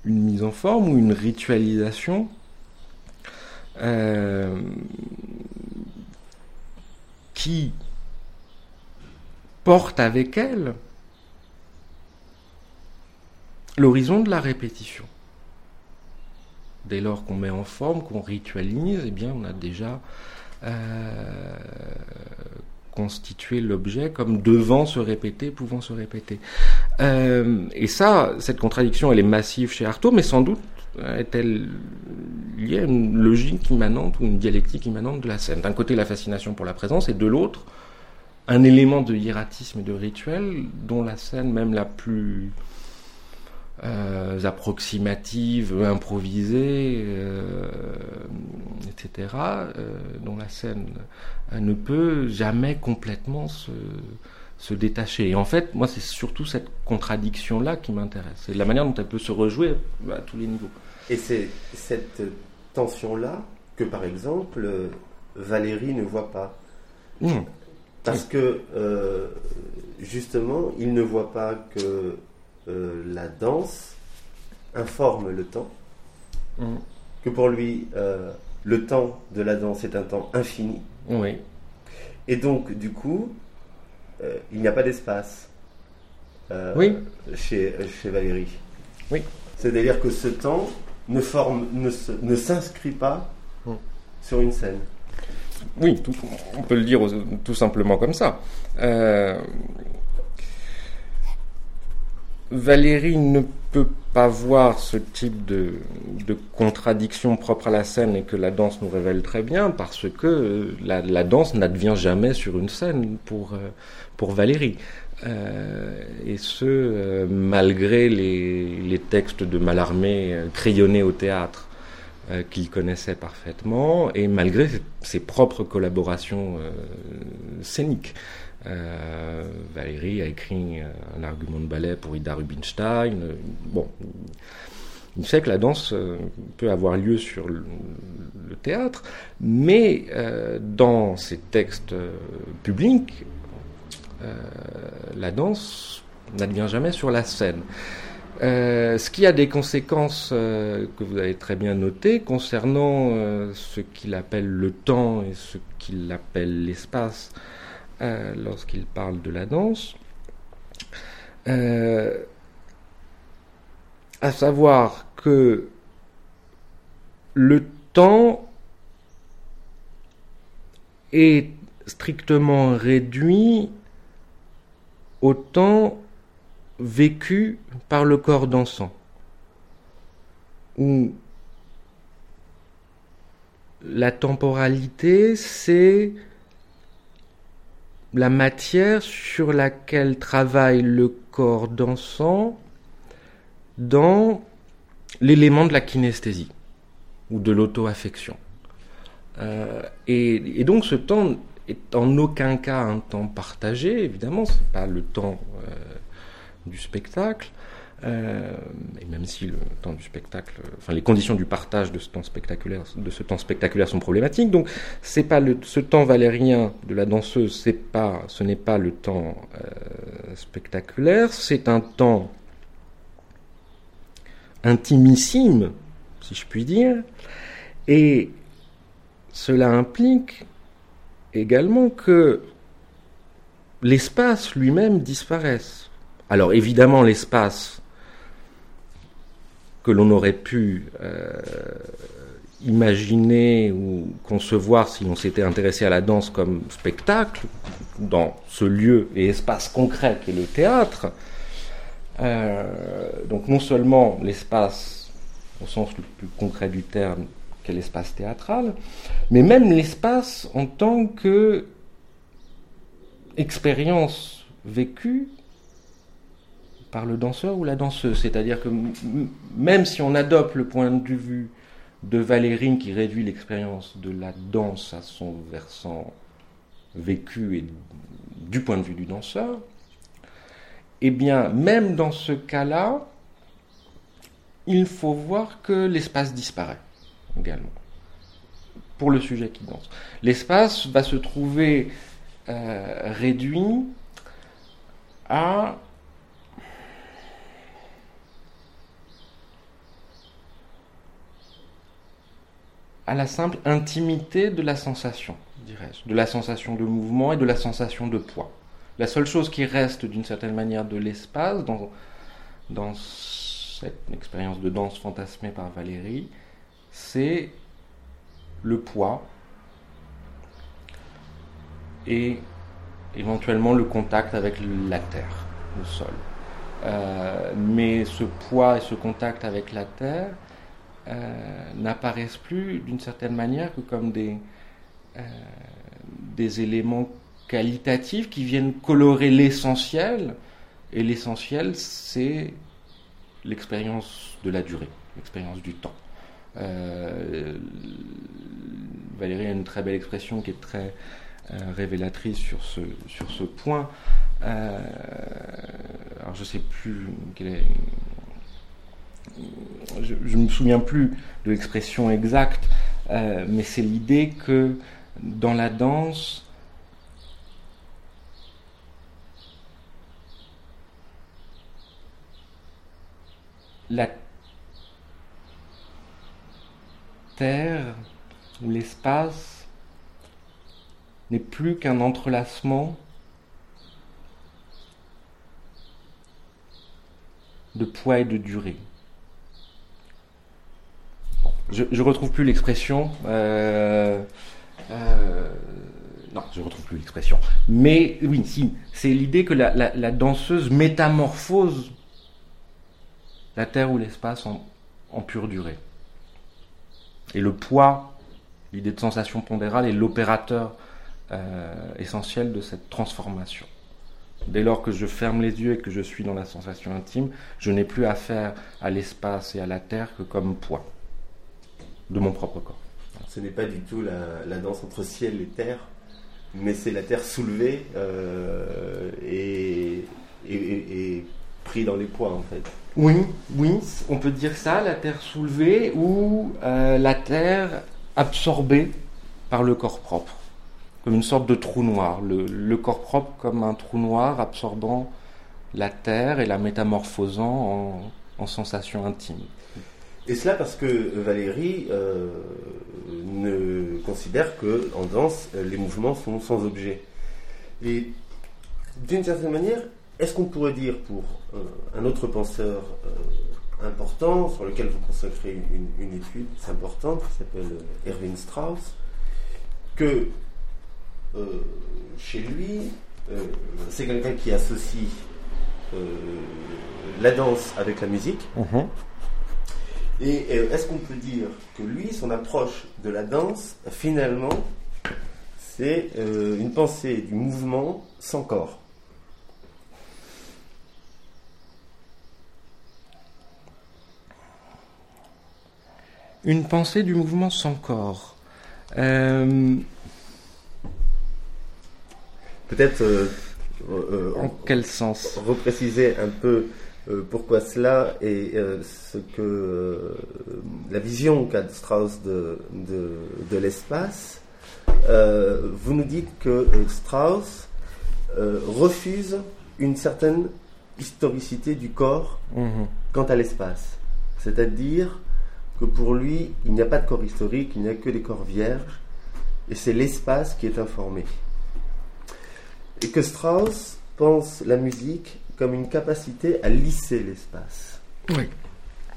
mise en forme ou une ritualisation euh, qui porte avec elle l'horizon de la répétition dès lors qu'on met en forme, qu'on ritualise, eh bien, on a déjà euh, constitué l'objet comme devant se répéter, pouvant se répéter. Euh, et ça, cette contradiction, elle est massive chez Artaud, mais sans doute est-elle liée à une logique immanente ou une dialectique immanente de la scène? D'un côté, la fascination pour la présence, et de l'autre, un élément de hiératisme et de rituel dont la scène, même la plus euh, approximatives, improvisées, euh, etc., euh, dont la scène ne peut jamais complètement se, se détacher. Et en fait, moi, c'est surtout cette contradiction-là qui m'intéresse. C'est la manière dont elle peut se rejouer à tous les niveaux. Et c'est cette tension-là que, par exemple, Valérie ne voit pas. Mmh. Parce que, justement, il ne voit pas que euh, la danse informe le temps, mm. que pour lui, euh, le temps de la danse est un temps infini. Oui. Et donc, du coup, euh, il n'y a pas d'espace oui. chez, chez Valérie. Oui. C'est-à-dire que ce temps ne, forme, ne, s'inscrit pas mm. sur une scène. Oui, on peut le dire tout simplement comme ça. Valérie ne peut pas voir ce type de, contradiction propre à la scène et que la danse nous révèle très bien parce que euh, la, danse n'advient jamais sur une scène pour, euh, pour Valérie. Euh, et ce, malgré les, textes de Mallarmé crayonnés au théâtre qu'il connaissait parfaitement et malgré ses propres collaborations scéniques. Euh, Valérie a écrit un argument de ballet pour Ida Rubinstein. Bon, il sait que la danse euh, peut avoir lieu sur le, théâtre, mais euh, dans ses textes publics, la danse n'advient jamais sur la scène. ce qui a des conséquences que vous avez très bien notées concernant ce qu'il appelle le temps et ce qu'il appelle l'espace euh, lorsqu'il parle de la danse, euh, à savoir que le temps est strictement réduit au temps vécu par le corps dansant, où la temporalité, c'est la matière sur laquelle travaille le corps dansant dans l'élément de la kinesthésie ou de l'auto-affection. Euh, et, donc ce temps est en aucun cas un temps partagé, évidemment, ce n'est pas le temps euh, du spectacle, euh, et même si le temps du spectacle, enfin les conditions du partage de ce temps spectaculaire, de ce temps spectaculaire sont problématiques. Donc c'est pas le, ce temps valérien de la danseuse, c'est pas, ce n'est pas le temps euh, spectaculaire, c'est un temps intimissime, si je puis dire, et cela implique également que l'espace lui-même disparaisse. Alors évidemment, l'espace que l'on aurait pu euh, imaginer ou concevoir si l'on s'était intéressé à la danse comme spectacle, dans ce lieu et espace concret qu'est le théâtre. Euh, donc non seulement l'espace au sens le plus concret du terme qu'est l'espace théâtral, mais même l'espace en tant que expérience vécue par le danseur ou la danseuse? C'est-à-dire que même si on adopte le point de vue de Valérie qui réduit l'expérience de la danse à son versant vécu et du point de vue du danseur, eh bien, même dans ce cas-là, il faut voir que l'espace disparaît également pour le sujet qui danse. L'espace va se trouver euh, réduit à à la simple intimité de la sensation, dirais-je, de la sensation de mouvement et de la sensation de poids. La seule chose qui reste d'une certaine manière de l'espace dans, cette expérience de danse fantasmée par Valérie, c'est le poids et éventuellement le contact avec la terre, le sol. Euh, mais ce poids et ce contact avec la terre euh, n'apparaissent plus d'une certaine manière que comme des, euh, des éléments qualitatifs qui viennent colorer l'essentiel. Et l'essentiel, c'est l'expérience de la durée, l'expérience du temps. Euh, Valérie a une très belle expression qui est très révélatrice sur ce, sur ce point. alors je ne sais plus je ne me souviens plus de l'expression exacte, euh, mais c'est l'idée que dans la danse, la terre ou l'espace n'est plus qu'un entrelacement de poids et de durée je, je retrouve plus l'expression. Euh, euh, non, je retrouve plus l'expression. Mais oui, si, c'est l'idée que la, danseuse métamorphose la terre ou l'espace en, pure durée. Et le poids, l'idée de sensation pondérale est l'opérateur euh, essentiel de cette transformation. Dès lors que je ferme les yeux et que je suis dans la sensation intime, je n'ai plus affaire à l'espace et à la terre que comme poids de mon propre corps. Ce n'est pas du tout la, danse entre ciel et terre, mais c'est la terre soulevée euh, et, et, pris dans les poids en fait. Oui, oui, on peut dire ça, la terre soulevée ou euh, la terre absorbée par le corps propre, comme une sorte de trou noir. Le, corps propre comme un trou noir absorbant la terre et la métamorphosant en, en sensation intime. Et cela parce que Valérie euh, ne considère que en danse, les mouvements sont sans objet. Et d'une certaine manière, est-ce qu'on pourrait dire pour euh, un autre penseur euh, important, sur lequel vous consacrez une, étude importante, qui s'appelle Erwin Strauss, que chez lui, c'est quelqu'un qui associe la danse avec la musique. Mhm. Et euh, est-ce qu'on peut dire que lui, son approche de la danse, finalement, c'est euh, une pensée du mouvement sans corps? Une pensée du mouvement sans corps. Euh, Peut-être. en quel sens? Repréciser un peu pourquoi cela et euh, ce que euh, la vision qu'a Strauss de, de, l'espace. vous nous dites que Strauss refuse une certaine historicité du corps mhm. quant à l'espace. C'est-à-dire que pour lui, il n'y a pas de corps historique, il n'y a que des corps vierges, et c'est l'espace qui est informé. Et que Strauss pense la musique comme une capacité à lisser l'espace.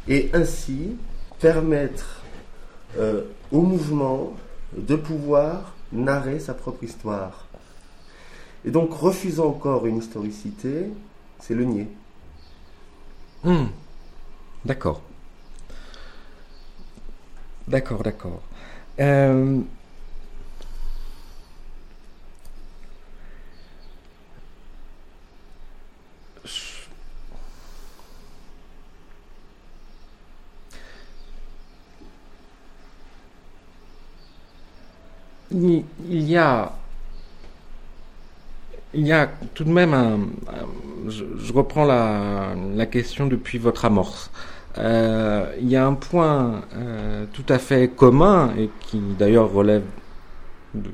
Et ainsi permettre euh, au mouvement de pouvoir narrer sa propre histoire. Et donc, refusant encore une historicité, c'est le nier. Hmm. D'accord. D'accord, d'accord. Euh, il, y a il y a tout de même un, je, reprends la, question depuis votre amorce. Euh, il y a un point euh, tout à fait commun et qui d'ailleurs relève d'une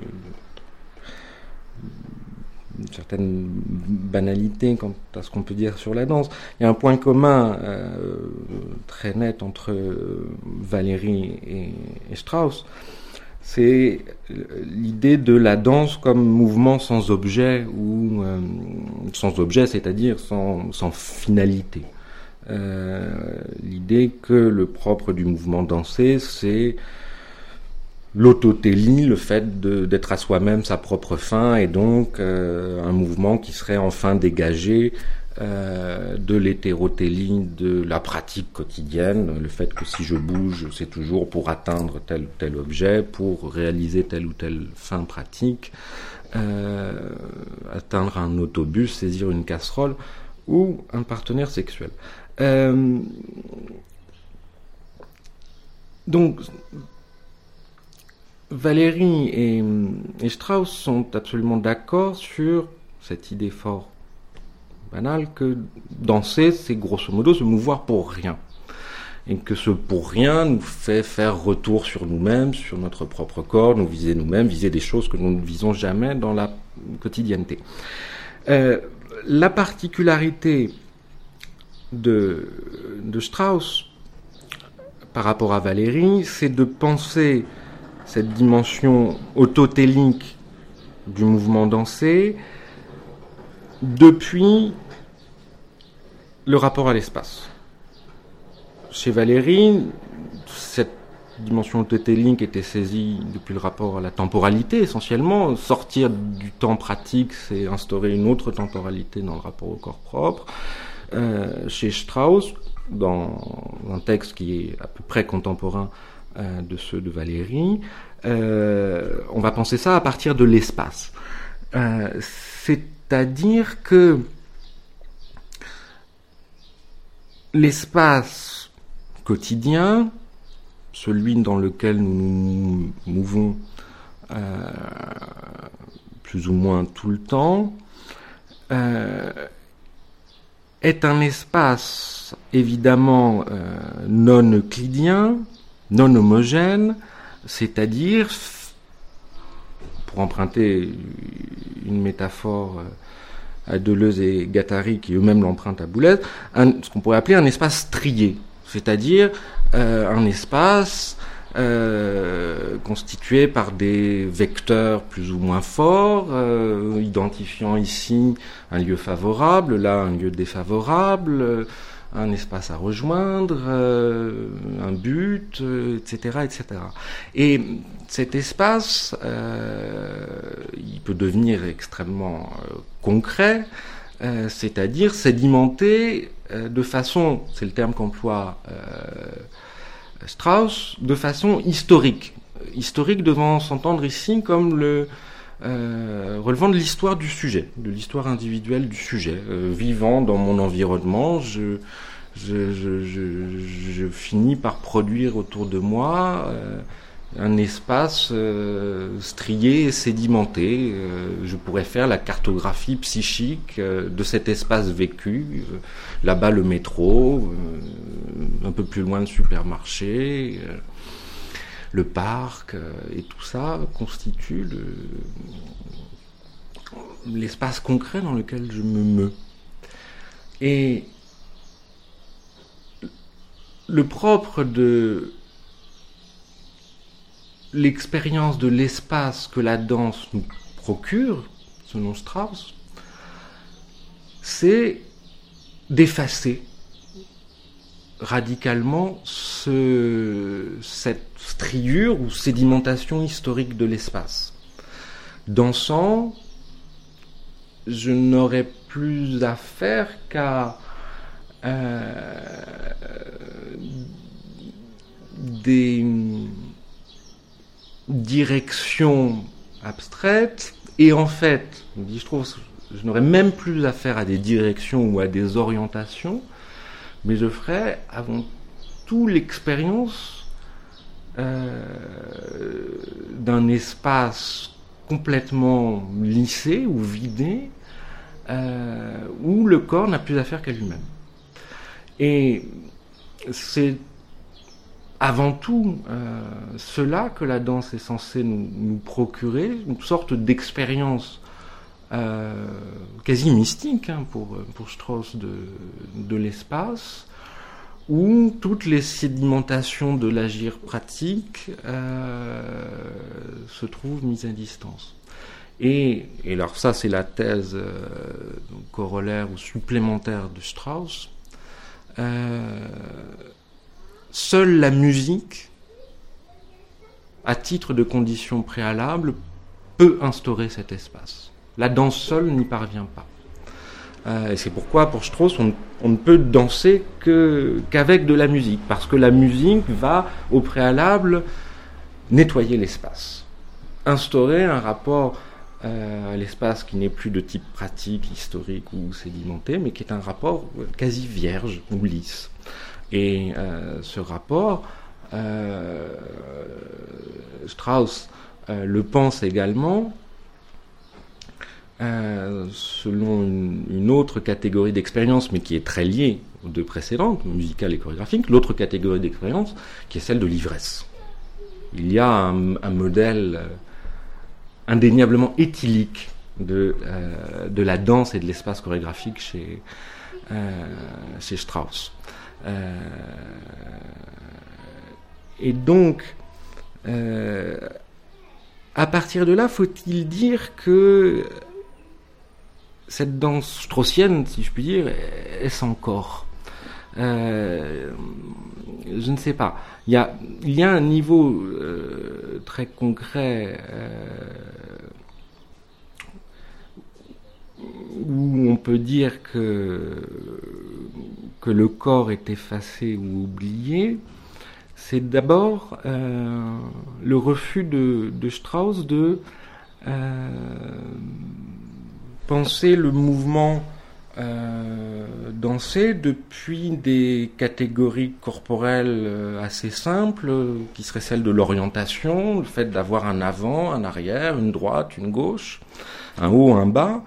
certaine banalité quant à ce qu'on peut dire sur la danse. Il y a un point commun euh, très net entre Valérie et Strauss, c'est l'idée de la danse comme mouvement sans objet ou sans objet, c'est-à-dire sans, sans finalité. Euh, l'idée que le propre du mouvement dansé, c'est l'autotélie, le fait d'être à soi-même sa propre fin, et donc euh, un mouvement qui serait enfin dégagé euh, de l'hétérotélie de la pratique quotidienne, le fait que si je bouge, c'est toujours pour atteindre tel ou tel objet, pour réaliser telle ou telle fin pratique, atteindre un autobus, saisir une casserole ou un partenaire sexuel. Euh, donc, Valérie et, Strauss sont absolument d'accord sur cette idée fort banale que danser, c'est grosso modo se mouvoir pour rien. Et que ce pour rien nous fait faire retour sur nous-mêmes, sur notre propre corps, nous viser nous-mêmes, viser des choses que nous ne visons jamais dans la quotidienneté. Euh, la particularité de, de Strauss par rapport à Valérie, c'est de penser cette dimension autotélique du mouvement dansé depuis le rapport à l'espace. Chez Valérie, cette dimension autotélique était saisie depuis le rapport à la temporalité essentiellement. Sortir du temps pratique, c'est instaurer une autre temporalité dans le rapport au corps propre. Euh, chez Strauss, dans un texte qui est à peu près contemporain euh, de ceux de Valérie, euh, on va penser ça à partir de l'espace. C'est-à-dire que l'espace quotidien, celui dans lequel nous nous mouvons plus ou moins tout le temps, est un espace évidemment euh, non euclidien, non homogène, c'est-à-dire, pour emprunter une métaphore euh, à Deleuze et Gattari, qui eux-mêmes l'empruntent à Boulez, ce qu'on pourrait appeler un espace strié, c'est-à-dire euh, un espace euh, constitué par des vecteurs plus ou moins forts, euh, identifiant ici un lieu favorable, là un lieu défavorable, un espace à rejoindre, euh, un but, etc., etc. Et cet espace, il peut devenir extrêmement concret, c'est-à-dire sédimenté de façon, c'est le terme qu'emploie Strauss de façon historique. Historique devant s'entendre ici comme le euh, relevant de l'histoire du sujet, de l'histoire individuelle du sujet. Euh, vivant dans mon environnement, je, finis par produire autour de moi euh, un espace strié et sédimenté. je pourrais faire la cartographie psychique de cet espace vécu. Là-bas, le métro, un peu plus loin le supermarché, euh, le parc, euh, et tout ça constitue l'espace concret dans lequel je me meus. Et le propre de l'expérience de l'espace que la danse nous procure, selon Strauss, c'est d'effacer radicalement ce, cette striure ou sédimentation historique de l'espace. Dansant, je n'aurais plus affaire qu'à euh, des directions abstraites et en fait, je trouve, je n'aurais même plus affaire à des directions ou à des orientations, mais je ferai avant tout l'expérience d'un espace complètement lissé ou vidé, où le corps n'a plus affaire qu'à lui-même. Et c'est avant tout euh, cela que la danse est censée nous, procurer, une sorte d'expérience euh, quasi mystique hein, pour, pour Strauss de, de l'espace, où toutes les sédimentations de l'agir pratique euh, se trouvent mises à distance. Et, et alors ça c'est la thèse corollaire ou supplémentaire de Strauss, euh, seule la musique, à titre de condition préalable, peut instaurer cet espace. La danse seule n'y parvient pas. Euh, et c'est pourquoi, pour Strauss, on, ne peut danser qu'avec de la musique, parce que la musique va, au préalable, nettoyer l'espace, instaurer un rapport euh, l'espace qui n'est plus de type pratique, historique ou sédimenté, mais qui est un rapport quasi vierge ou lisse. Et euh, ce rapport, euh, Strauss le pense également selon une, autre catégorie d'expérience, mais qui est très liée aux deux précédentes, musicale et chorégraphique, l'autre catégorie d'expérience qui est celle de l'ivresse. Il y a un modèle indéniablement éthylique de, euh, de la danse et de l'espace chorégraphique chez, euh, chez Strauss. Euh, et donc, à partir de là, faut-il dire que cette danse straussienne, si je puis dire, est-ce encore? Je ne sais pas. Il y a un niveau très concret où on peut dire que, que le corps est effacé ou oublié, c'est d'abord euh, le refus de, Strauss de euh, penser le mouvement euh, dansé depuis des catégories corporelles assez simples, qui seraient celles de l'orientation, le fait d'avoir un avant, un arrière, une droite, une gauche, un haut, un bas,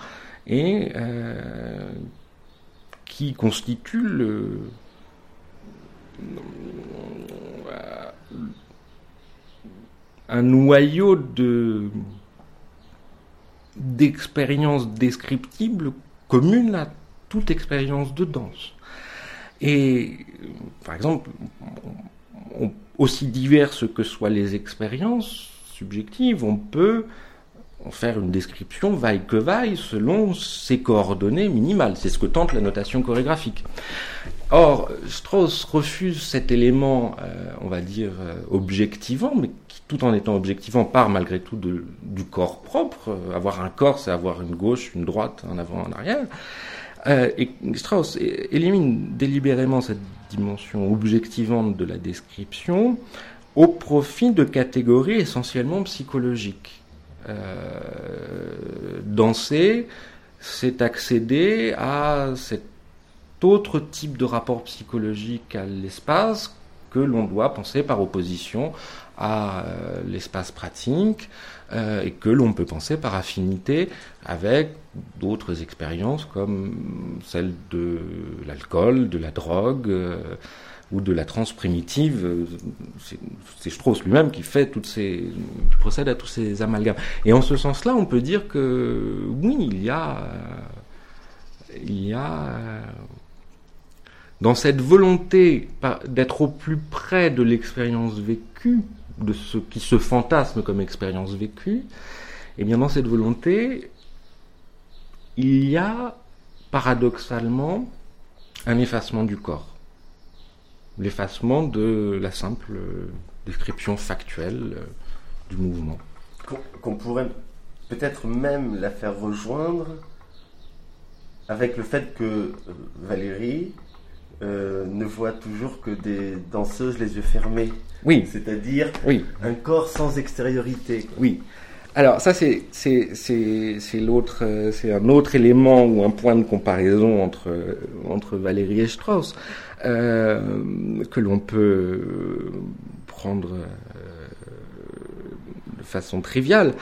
et euh, qui constitue un noyau de d'expériences descriptibles communes à toute expérience de danse. Et par exemple, aussi diverses que soient les expériences subjectives, on peut faire une description vaille que vaille selon ses coordonnées minimales. C'est ce que tente la notation chorégraphique. Or, Strauss refuse cet élément, euh, on va dire, euh, objectivant, mais qui, tout en étant objectivant, part malgré tout du corps propre. Euh, avoir un corps, c'est avoir une gauche, une droite, un avant, un arrière. et Strauss élimine délibérément cette dimension objectivante de la description au profit de catégories essentiellement psychologiques. Euh, danser, c'est accéder à cet autre type de rapport psychologique à l'espace que l'on doit penser par opposition à euh, l'espace pratique euh, et que l'on peut penser par affinité avec d'autres expériences comme celle de l'alcool, de la drogue, ou de la transe primitive, euh, c'est Strauss lui-même qui fait toutes ces, qui procède à tous ces amalgames. Et en ce sens-là, on peut dire que oui, il y a, il y a dans cette volonté d'être au plus près de l'expérience vécue, de ce qui se fantasme comme expérience vécue, et eh bien dans cette volonté, il y a paradoxalement un effacement du corps l'effacement de la simple description factuelle euh, du mouvement. Qu'on pourrait peut-être même la faire rejoindre avec le fait que euh, Valérie euh, ne voit toujours que des danseuses les yeux fermés. Oui. C'est-à-dire un corps sans extériorité. Oui. Alors ça c'est c'est l'autre c'est un autre élément ou un point de comparaison entre entre Valérie et Strauss. Euh, que l'on peut prendre de façon triviale.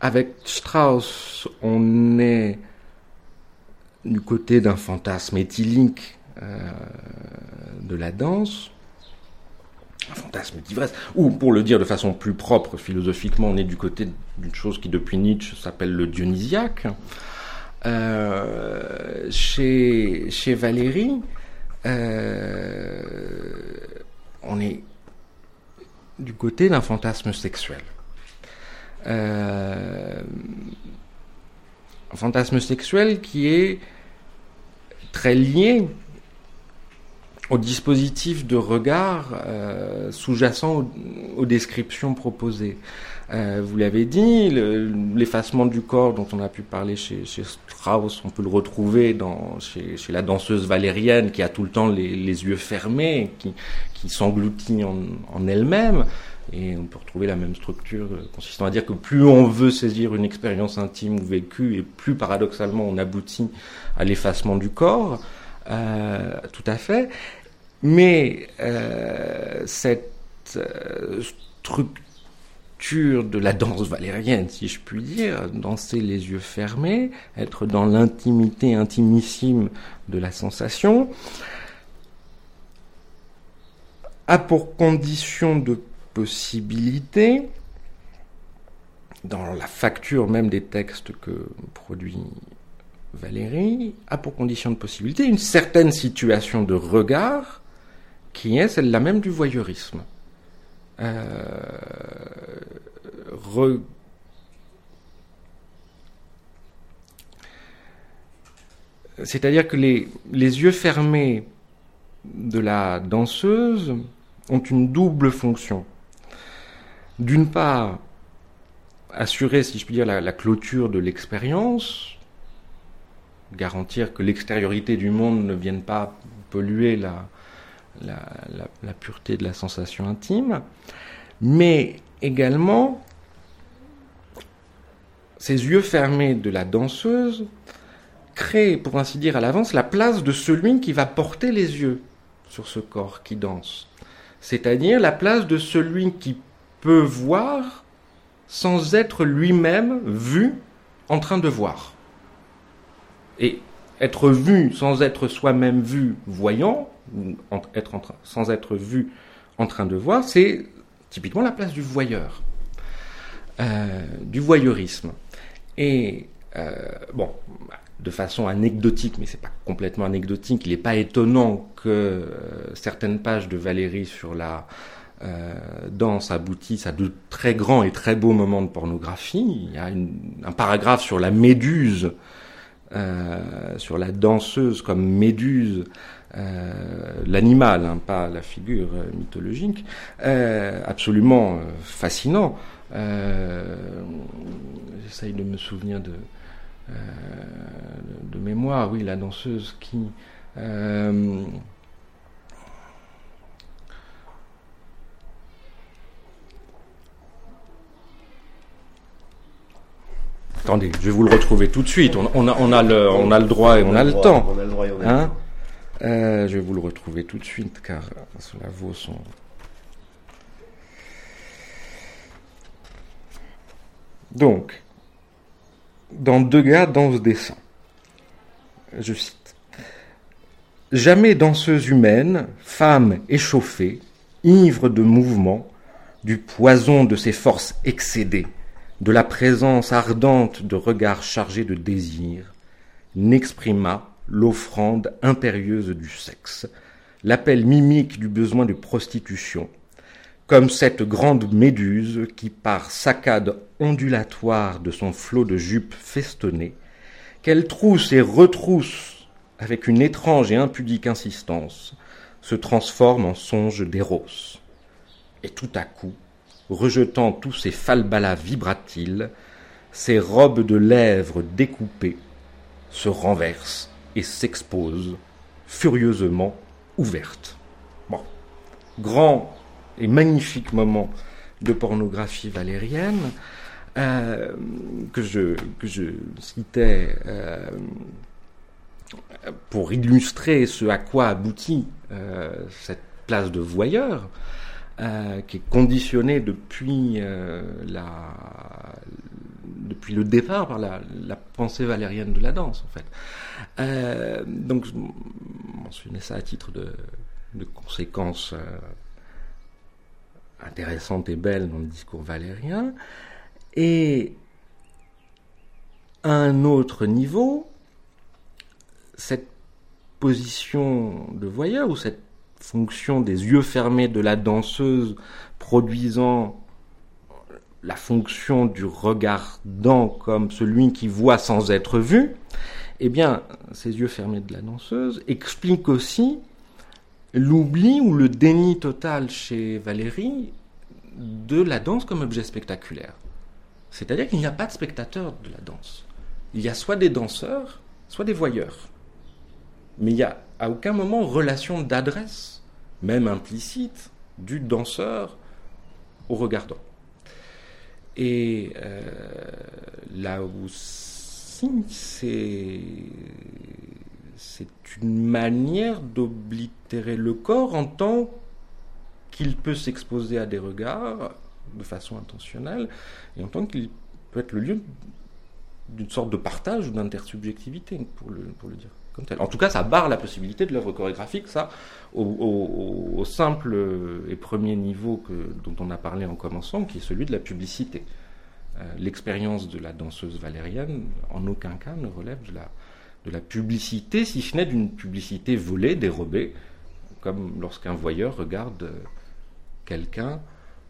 avec Strauss, on est du côté d'un fantasme éthylique de la danse, un fantasme d'ivresse, ou pour le dire de façon plus propre philosophiquement, on est du côté d'une chose qui depuis Nietzsche s'appelle le dionysiaque. Euh, chez, chez Valérie, euh, on est du côté d'un fantasme sexuel. Euh, un fantasme sexuel qui est très lié au dispositif de regard euh, sous-jacent aux, descriptions proposées. Euh, vous l'avez dit, l'effacement du corps dont on a pu parler chez, Strauss, on peut le retrouver dans, chez, la danseuse valérienne qui a tout le temps les, yeux fermés, qui, qui s'engloutit en, elle-même. Et on peut retrouver la même structure euh, consistant à dire que plus on veut saisir une expérience intime ou vécue, et plus paradoxalement on aboutit à l'effacement du corps. tout à fait. Mais euh, cette euh, structure de la danse valérienne, si je puis dire, danser les yeux fermés, être dans l'intimité intimissime de la sensation, a pour condition de possibilité, dans la facture même des textes que produit Valérie, a pour condition de possibilité une certaine situation de regard qui est celle-là même du voyeurisme. Euh, c'est-à-dire que les, les, yeux fermés de la danseuse ont une double fonction. D'une part, assurer, si je puis dire, la clôture de l'expérience, garantir que l'extériorité du monde ne vienne pas polluer la, la, pureté de la sensation intime, mais également ces yeux fermés de la danseuse créent, pour ainsi dire à l'avance, la place de celui qui va porter les yeux sur ce corps qui danse. C'est-à-dire la place de celui qui peut voir sans être lui-même vu en train de voir. Et être vu sans être soi-même vu voyant, être sans être vu en train de voir, c'est typiquement la place du voyeur, euh, du voyeurisme. Et euh, bon, de façon anecdotique, mais c'est pas complètement anecdotique, il n'est pas étonnant que euh, certaines pages de Valérie sur la danse aboutissent à de très grands et très beaux moments de pornographie. Il y a un paragraphe sur la méduse, sur la danseuse comme méduse, l'animal, hein, pas la figure euh, mythologique, euh, absolument fascinant. J'essaye de me souvenir de, de, mémoire, oui, la danseuse qui... Attendez, je vais vous le retrouver tout de suite. On, a, on, a, le, on a le droit et on, a, le temps. On a le droit et on a le temps. Euh, je vais vous le retrouver tout de suite car cela vaut son. Donc, dans Degas danse dessin, je cite Jamais danseuse humaine, femme échauffée, ivre de mouvement, du poison de ses forces excédées, de la présence ardente de regards chargés de désir, n'exprima l'offrande impérieuse du sexe, l'appel mimique du besoin de prostitution, comme cette grande méduse qui, par saccade ondulatoire de son flot de jupe festonnée, qu'elle trousse et retrousse avec une étrange et impudique insistance, se transforme en songe d'éros. Et tout à coup, rejetant tous ses falbalas vibratiles, ses robes de lèvres découpées se renversent et s'expose furieusement ouverte. Bon. Grand et magnifique moment de pornographie valérienne euh, que, je, citais euh, pour illustrer ce à quoi aboutit cette place de voyeur qui est conditionnée depuis la depuis le départ par la, pensée valérienne de la danse, en fait. Euh, donc, je mentionnais ça à titre de, conséquences euh, intéressantes et belles dans le discours valérien. Et à un autre niveau, cette position de voyeur ou cette fonction des yeux fermés de la danseuse produisant la fonction du regardant comme celui qui voit sans être vu, eh bien, ces yeux fermés de la danseuse expliquent aussi l'oubli ou le déni total chez Valérie de la danse comme objet spectaculaire. C'est-à-dire qu'il n'y a pas de spectateur de la danse. Il y a soit des danseurs, soit des voyeurs. Mais il n'y a à aucun moment relation d'adresse, même implicite, du danseur au regardant. Et euh, là aussi, c'est une manière d'oblitérer le corps en tant qu'il peut s'exposer à des regards de façon intentionnelle et en tant qu'il peut être le lieu d'une sorte de partage ou d'intersubjectivité, pour le dire. En tout cas, ça barre la possibilité de l'œuvre chorégraphique, ça, au, simple et premier niveau dont on a parlé en commençant, qui est celui de la publicité. Euh, l'expérience de la danseuse valérienne, en aucun cas, ne relève de la, publicité, si ce n'est d'une publicité volée, dérobée, comme lorsqu'un voyeur regarde quelqu'un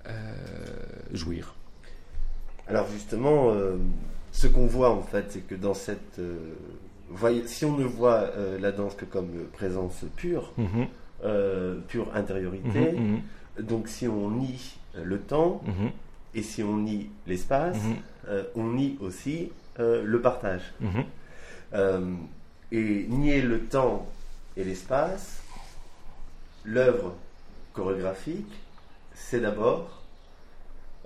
euh, jouir. Alors justement, euh, ce qu'on voit en fait, c'est que dans cette si on ne voit euh, la danse que comme présence pure, mhm. euh, pure intériorité, mhm, mhm. donc si on nie euh, le temps et si on nie l'espace, on nie aussi le partage. et nier le temps et l'espace, l'œuvre chorégraphique, c'est d'abord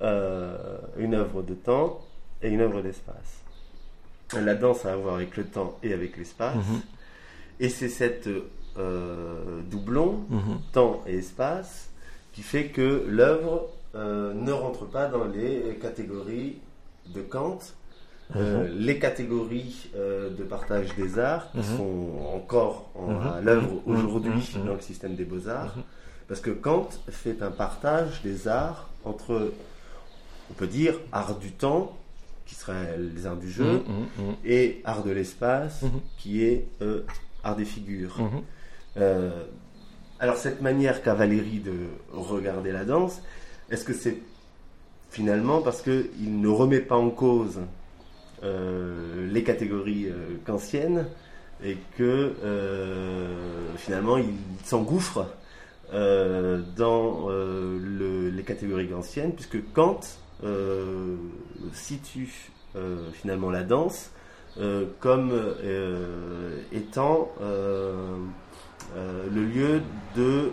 une œuvre de temps et une œuvre d'espace la danse a à voir avec le temps et avec l'espace. Mhm. Et c'est cette euh, doublon, mhm. temps et espace, qui fait que l'œuvre euh, ne rentre pas dans les catégories de Kant, euh, mhm. les catégories de partage des arts qui sont encore à l'œuvre aujourd'hui dans le système des beaux-arts. Parce que Kant fait un partage des arts entre, on peut dire, art du temps qui serait les arts du jeu, mmh, mmh, mmh. et art de l'espace, qui est euh, art des figures. Euh, alors cette manière qu'a Valérie de regarder la danse, est-ce que c'est finalement parce qu'il ne remet pas en cause euh, les catégories kantiennes et que finalement il s'engouffre dans les catégories kantiennes, puisque Kant euh, situe euh, finalement la danse euh, comme étant le lieu de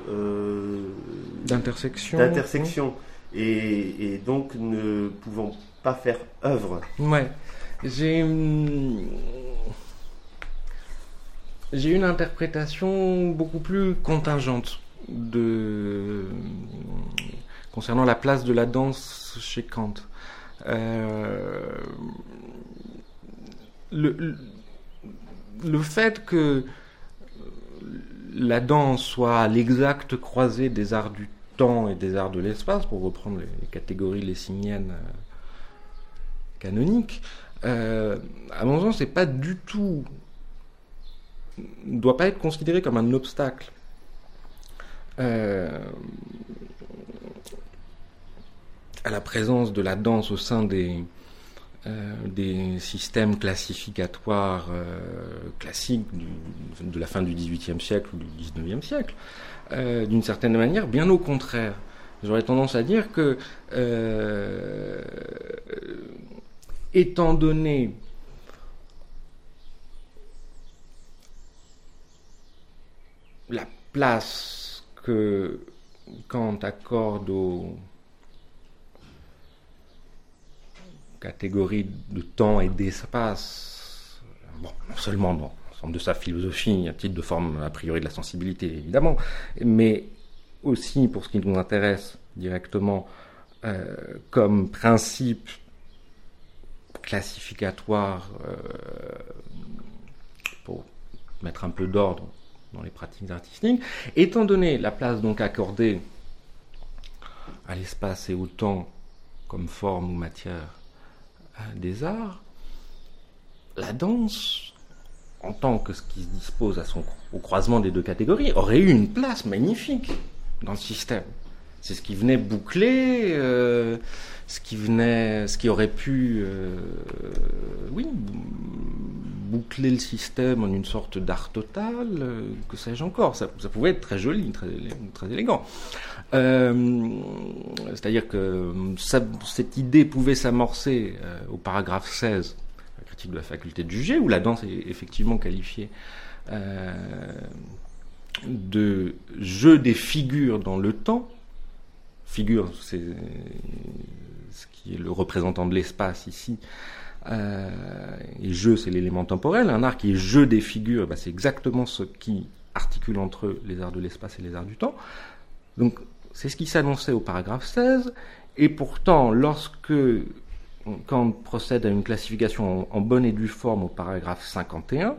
d'intersection. D'intersection. Et, donc ne pouvons pas faire œuvre. Ouais. J'ai j'ai une interprétation beaucoup plus contingente de concernant la place de la danse chez Kant. Euh, le, le, fait que la danse soit l'exacte croisée des arts du temps et des arts de l'espace, pour reprendre les, catégories lessiniennes euh, canoniques, euh, à mon sens, c'est pas du tout, doit pas être considéré comme un obstacle. À la présence de la danse au sein des, euh, des systèmes classificatoires euh, classiques de la fin du XVIIIe siècle ou du XIXe siècle, euh, d'une certaine manière, bien au contraire. J'aurais tendance à dire que, étant donné la place que Kant accorde au catégorie de temps et d'espace, bon, non seulement dans forme de sa philosophie, un titre de forme a priori de la sensibilité, évidemment, mais aussi pour ce qui nous intéresse directement euh, comme principe classificatoire euh, pour mettre un peu d'ordre dans les pratiques artistiques, étant donné la place donc accordée à l'espace et au temps comme forme ou matière des arts, la danse, en tant que ce qui se dispose au croisement des deux catégories, aurait eu une place magnifique dans le système. C'est ce qui venait boucler, euh, ce qui venait, ce qui aurait pu, euh, oui, boucler le système en une sorte d'art total, euh, que sais-je encore. Ça, pouvait être très joli, très, élégant. C'est-à-dire que ça, cette idée pouvait s'amorcer au paragraphe 16, la critique de la faculté de juger, où la danse est effectivement qualifiée de jeu des figures dans le temps. Figure, c'est ce qui est le représentant de l'espace ici. Euh, et jeu, c'est l'élément temporel. Un art qui est jeu des figures, bah, c'est exactement ce qui articule entre eux les arts de l'espace et les arts du temps. Donc, c'est ce qui s'annonçait au paragraphe 16. Et pourtant, lorsque Kant procède à une classification en bonne et due forme au paragraphe 51,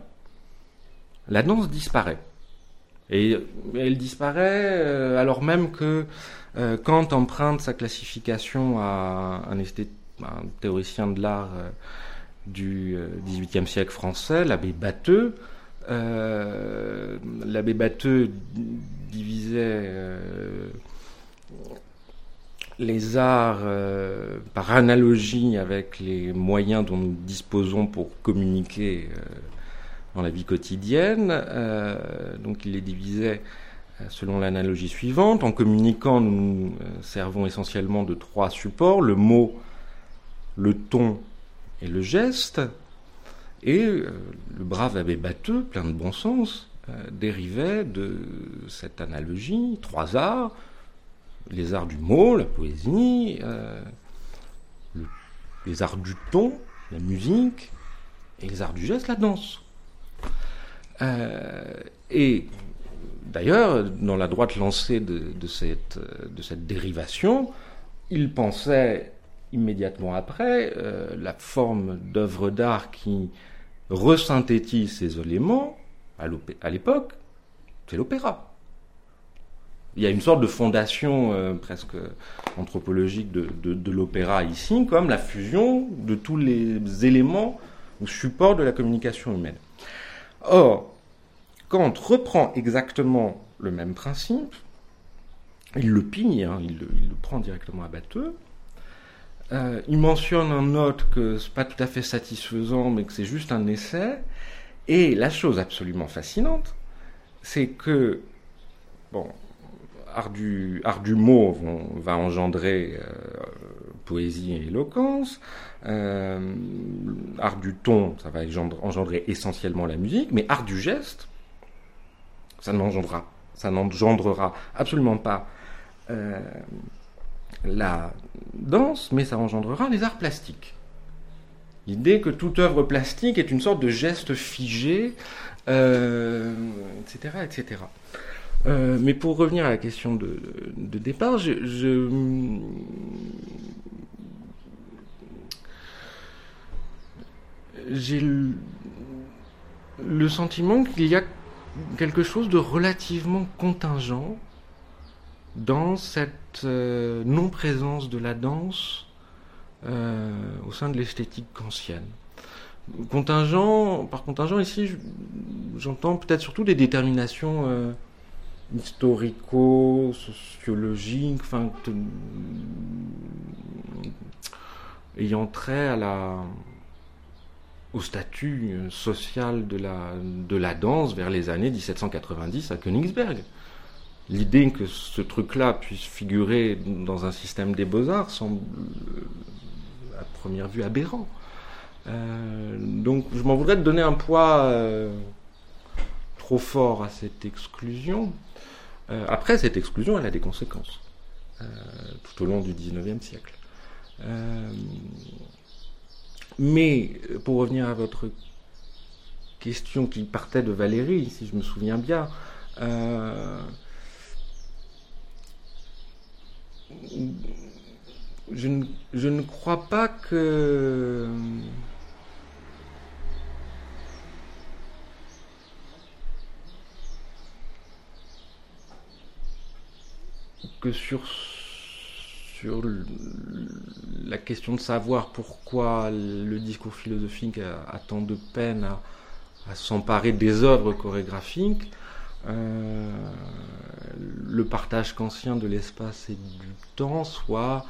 la danse disparaît. Et elle disparaît euh, alors même que euh, Kant emprunte sa classification à un, un théoricien de l'art euh, du XVIIIe siècle français, l'abbé Batteux. l'abbé Batteux divisait les arts par analogie avec les moyens dont nous disposons pour communiquer dans la vie quotidienne. Euh, donc il les divisait euh, selon l'analogie suivante. En communiquant, nous euh, servons essentiellement de trois supports, le mot, le ton et le geste. Et le brave abbé Batteux, plein de bon sens, dérivait de cette analogie trois arts, les arts du mot, la poésie, les arts du ton, la musique, et les arts du geste, la danse. Euh, et d'ailleurs, dans la droite lancée de, cette, de cette dérivation, il pensait immédiatement après euh, la forme d'œuvre d'art qui resynthétise ces éléments à l'époque, c'est l'opéra. Il y a une sorte de fondation euh, presque anthropologique de, de l'opéra ici, comme la fusion de tous les éléments ou supports de la communication humaine. Or, Kant reprend exactement le même principe, il le pigne, hein, il, le, prend directement à batteux. Euh, il mentionne en note que c'est pas tout à fait satisfaisant, mais que c'est juste un essai. Et la chose absolument fascinante, c'est que, bon, art du, art du mot va engendrer euh, poésie et éloquence. Euh, art du ton, ça va engendrer essentiellement la musique, mais art du geste, ça n'engendrera, ça absolument pas euh, la danse, mais ça engendrera les arts plastiques. L'idée que toute œuvre plastique est une sorte de geste figé, etc., euh, etc. mais pour revenir à la question de, départ, je j'ai le sentiment qu'il y a quelque chose de relativement contingent dans cette euh, non-présence de la danse euh, au sein de l'esthétique kantienne. Contingent, par contingent ici, j'entends peut-être surtout des déterminations euh, historico-sociologiques, enfin, ayant trait à la au statut euh, social de la, de la danse vers les années 1790 à Königsberg. L'idée que ce truc-là puisse figurer dans un système des beaux-arts semble euh, à première vue aberrant. Euh, donc je m'en voudrais de donner un poids trop fort à cette exclusion. après, cette exclusion, elle a des conséquences tout au long du XIXe siècle. Mais pour revenir à votre question qui partait de Valérie, si je me souviens bien. Euh, je, ne, je, ne, crois pas que. que sur sur la question de savoir pourquoi le discours philosophique a, tant de peine à, s'emparer des œuvres chorégraphiques, euh, le partage kantien de l'espace et du temps soit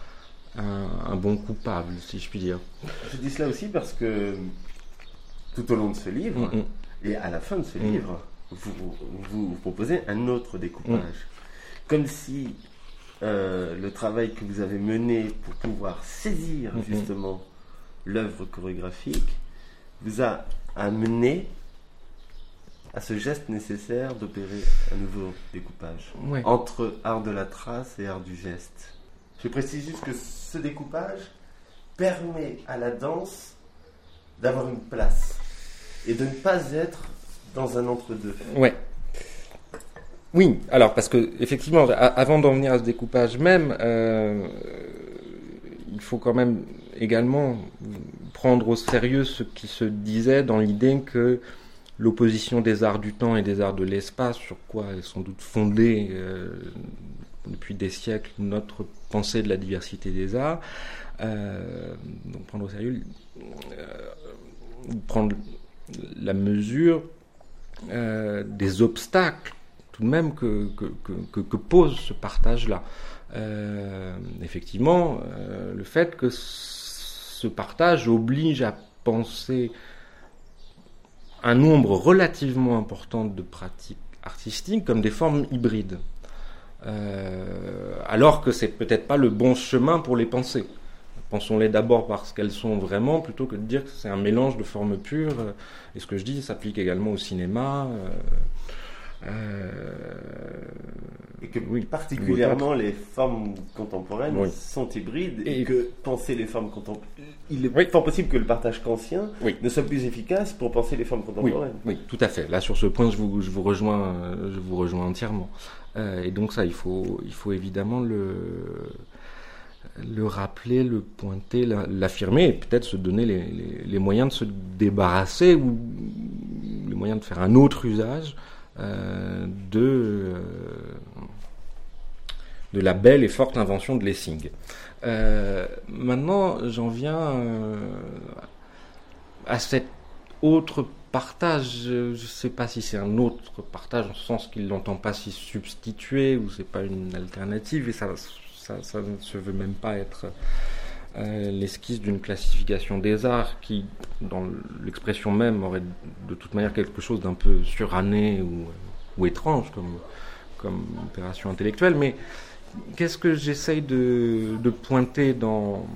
un, bon coupable, si je puis dire. Je dis cela aussi parce que tout au long de ce livre, mm, mm. et à la fin de ce mm. livre, vous, vous, proposez un autre découpage. Comme si euh, le travail que vous avez mené pour pouvoir saisir mm-hmm. justement l'œuvre chorégraphique vous a amené à ce geste nécessaire d'opérer un nouveau découpage entre art de la trace et art du geste. Je précise juste que ce découpage permet à la danse d'avoir une place et de ne pas être dans un entre-deux. Ouais. Oui, alors parce que effectivement, avant d'en venir à ce découpage même, euh, il faut quand même également prendre au sérieux ce qui se disait dans l'idée que l'opposition des arts du temps et des arts de l'espace, sur quoi est sans doute fondée euh, depuis des siècles notre pensée de la diversité des arts, euh, donc prendre au sérieux, prendre la mesure des obstacles tout de même que, pose ce partage-là. Euh, effectivement, euh, le fait que ce partage oblige à penser un nombre relativement important de pratiques artistiques comme des formes hybrides. Euh, alors que c'est peut-être pas le bon chemin pour les penser. Pensons-les d'abord parce qu'elles sont vraiment, plutôt que de dire que c'est un mélange de formes pures. Et ce que je dis s'applique également au cinéma. Euh, et que oui, particulièrement les formes contemporaines sont hybrides et, que penser les formes contemporaines, il est fort possible que le partage kantien ne soit plus efficace pour penser les formes contemporaines. Oui, tout à fait. Là, sur ce point, je vous, je vous rejoins, je vous rejoins entièrement. Euh, et donc ça, il faut, il faut évidemment le le rappeler, le pointer, l'affirmer et peut-être se donner les, les, les, moyens de se débarrasser ou les moyens de faire un autre usage de, euh, de la belle et forte invention de Lessing. Euh, maintenant, j'en viens à cet autre partage. Je ne sais pas si c'est un autre partage, en ce sens qu'il n'entend pas s'y substituer ou c'est pas une alternative, et ça, ça, ça, ne se veut même pas être euh, l'esquisse d'une classification des arts qui, dans l'expression même, aurait de toute manière quelque chose d'un peu suranné ou, ou étrange comme, comme opération intellectuelle. Mais qu'est-ce que j'essaye de, pointer dans,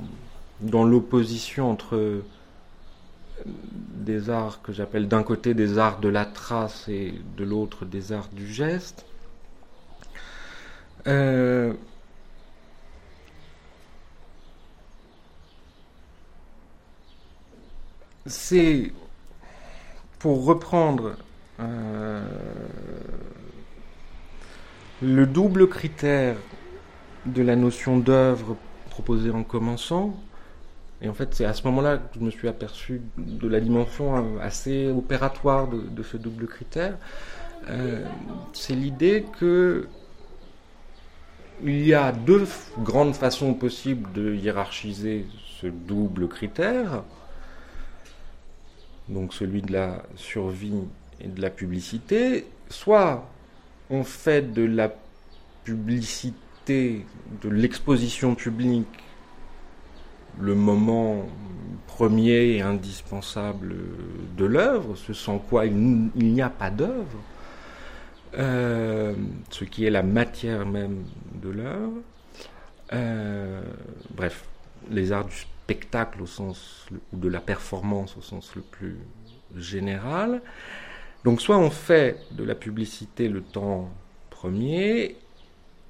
dans l'opposition entre des arts que j'appelle d'un côté des arts de la trace et de l'autre des arts du geste? Euh, c'est pour reprendre euh, le double critère de la notion d'œuvre proposée en commençant. Et en fait, c'est à ce moment-là que je me suis aperçu de la dimension euh, assez opératoire de, ce double critère. Euh, c'est l'idée que il y a deux grandes façons possibles de hiérarchiser ce double critère donc celui de la survie et de la publicité, soit on fait de la publicité, de l'exposition publique, le moment premier et indispensable de l'œuvre, ce sans quoi il, n'y a pas d'œuvre, euh, ce qui est la matière même de l'œuvre. Euh, bref, les arts du spectacle au sens ou de la performance au sens le plus général. Donc soit on fait de la publicité le temps premier,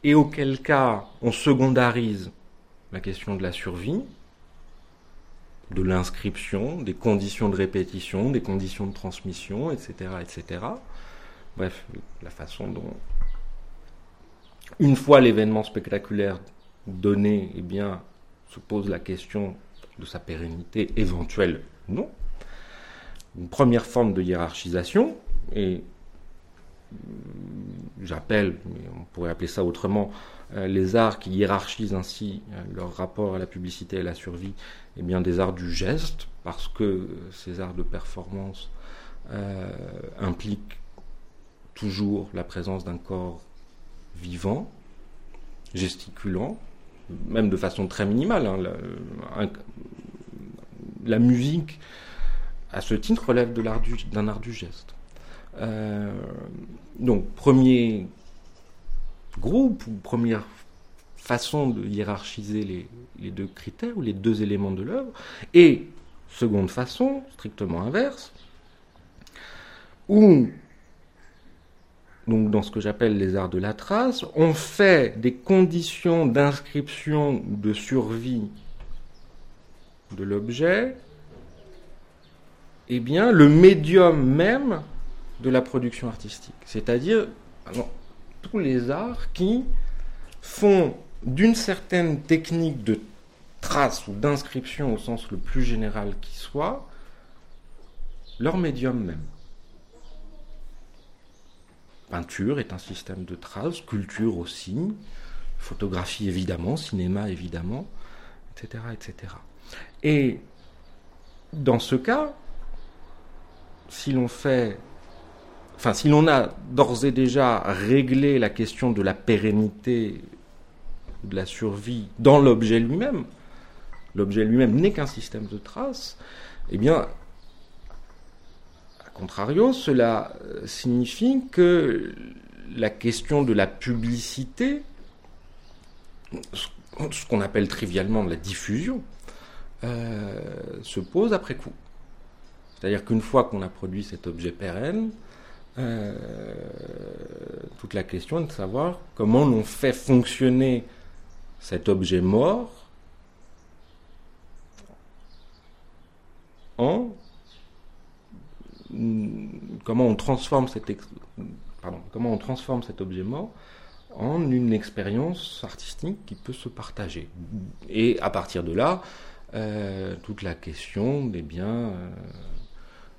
et auquel cas on secondarise la question de la survie, de l'inscription, des conditions de répétition, des conditions de transmission, etc., etc. Bref, la façon dont, une fois l'événement spectaculaire donné, eh bien, se pose la question de sa pérennité éventuelle non. Une première forme de hiérarchisation, et j'appelle, on pourrait appeler ça autrement, euh, les arts qui hiérarchisent ainsi euh, leur rapport à la publicité et à la survie, et eh bien des arts du geste, parce que ces arts de performance euh, impliquent toujours la présence d'un corps vivant, gesticulant, même de façon très minimale. Hein, la, musique, à ce titre, relève d'un art du geste. donc, premier groupe ou première façon de hiérarchiser les, deux critères ou les deux éléments de l'œuvre, et seconde façon, strictement inverse, où, donc dans ce que j'appelle les arts de la trace, on fait des conditions d'inscription ou de survie de l'objet, eh bien, le médium même de la production artistique. C'est-à-dire, tous les arts qui font d'une certaine technique de trace ou d'inscription au sens le plus général qui soit, leur médium même. Peinture est un système de trace, sculpture aussi, photographie évidemment, cinéma évidemment, etc. etc. Et dans ce cas, si l'on fait enfin, si l'on a d'ores et déjà réglé la question de la pérennité, de la survie dans l'objet lui-même, l'objet lui-même n'est qu'un système de traces, eh bien, contrario, cela euh, signifie que la question de la publicité, ce qu'on appelle trivialement la diffusion, euh, se pose après coup. C'est-à-dire qu'une fois qu'on a produit cet objet pérenne, euh, toute la question est de savoir comment on fait fonctionner cet objet mort en comment on transforme cet comment on transforme cet objet mort en une expérience artistique qui peut se partager. Et à partir de là, euh, toute la question des biens euh,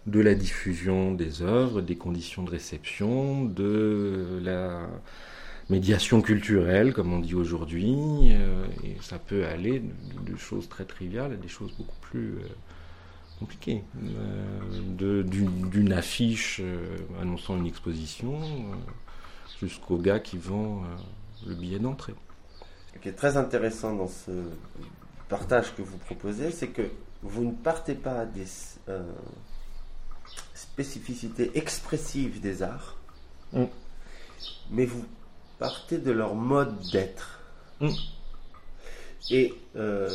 de la diffusion des œuvres, des conditions de réception, de la médiation culturelle, comme on dit aujourd'hui, euh, et ça peut aller de, choses très triviales à des choses beaucoup plus euh, compliquées. Euh, d'une affiche annonçant une exposition jusqu'au gars qui vend le billet d'entrée. Ce qui est très intéressant dans ce partage que vous proposez, c'est que vous ne partez pas des spécificité expressive des arts, mm. mais vous partez de leur mode d'être. Mm. Et euh,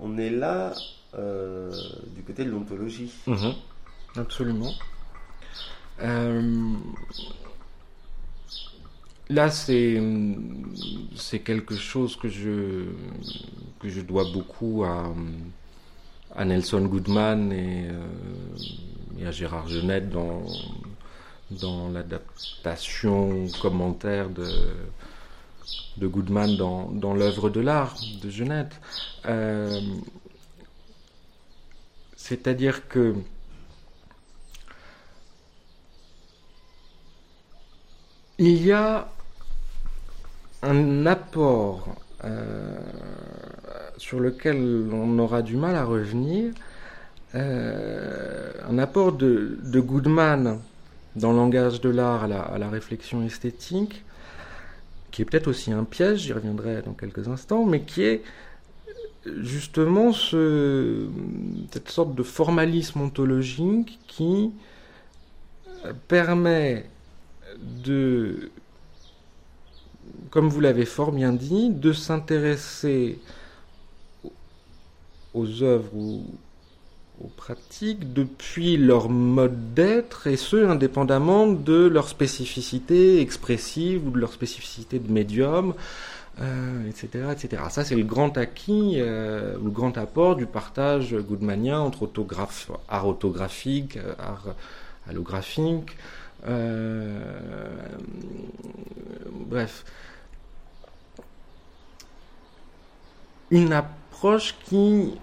on est là euh, du côté de l'ontologie. Mm-hmm. Absolument. Euh, là, c'est quelque chose que je que je dois beaucoup à, à Nelson Goodman et et à Gérard Genette dans, dans l'adaptation commentaire de, de Goodman dans, dans l'œuvre de l'art de Genette. Euh, c'est-à-dire que il y a un apport euh, sur lequel on aura du mal à revenir, euh, un apport de, Goodman dans le langage de l'art à la, réflexion esthétique, qui est peut-être aussi un piège, j'y reviendrai dans quelques instants, mais qui est justement ce, cette sorte de formalisme ontologique qui permet de, comme vous l'avez fort bien dit, de s'intéresser aux œuvres ou aux pratiques depuis leur mode d'être, et ce, indépendamment de leur spécificité expressive ou de leur spécificité de médium, etc., etc. Ça, c'est le grand acquis, le grand apport du partage goodmanien entre autographe, art autographique, art allographique. bref. Une approche qui,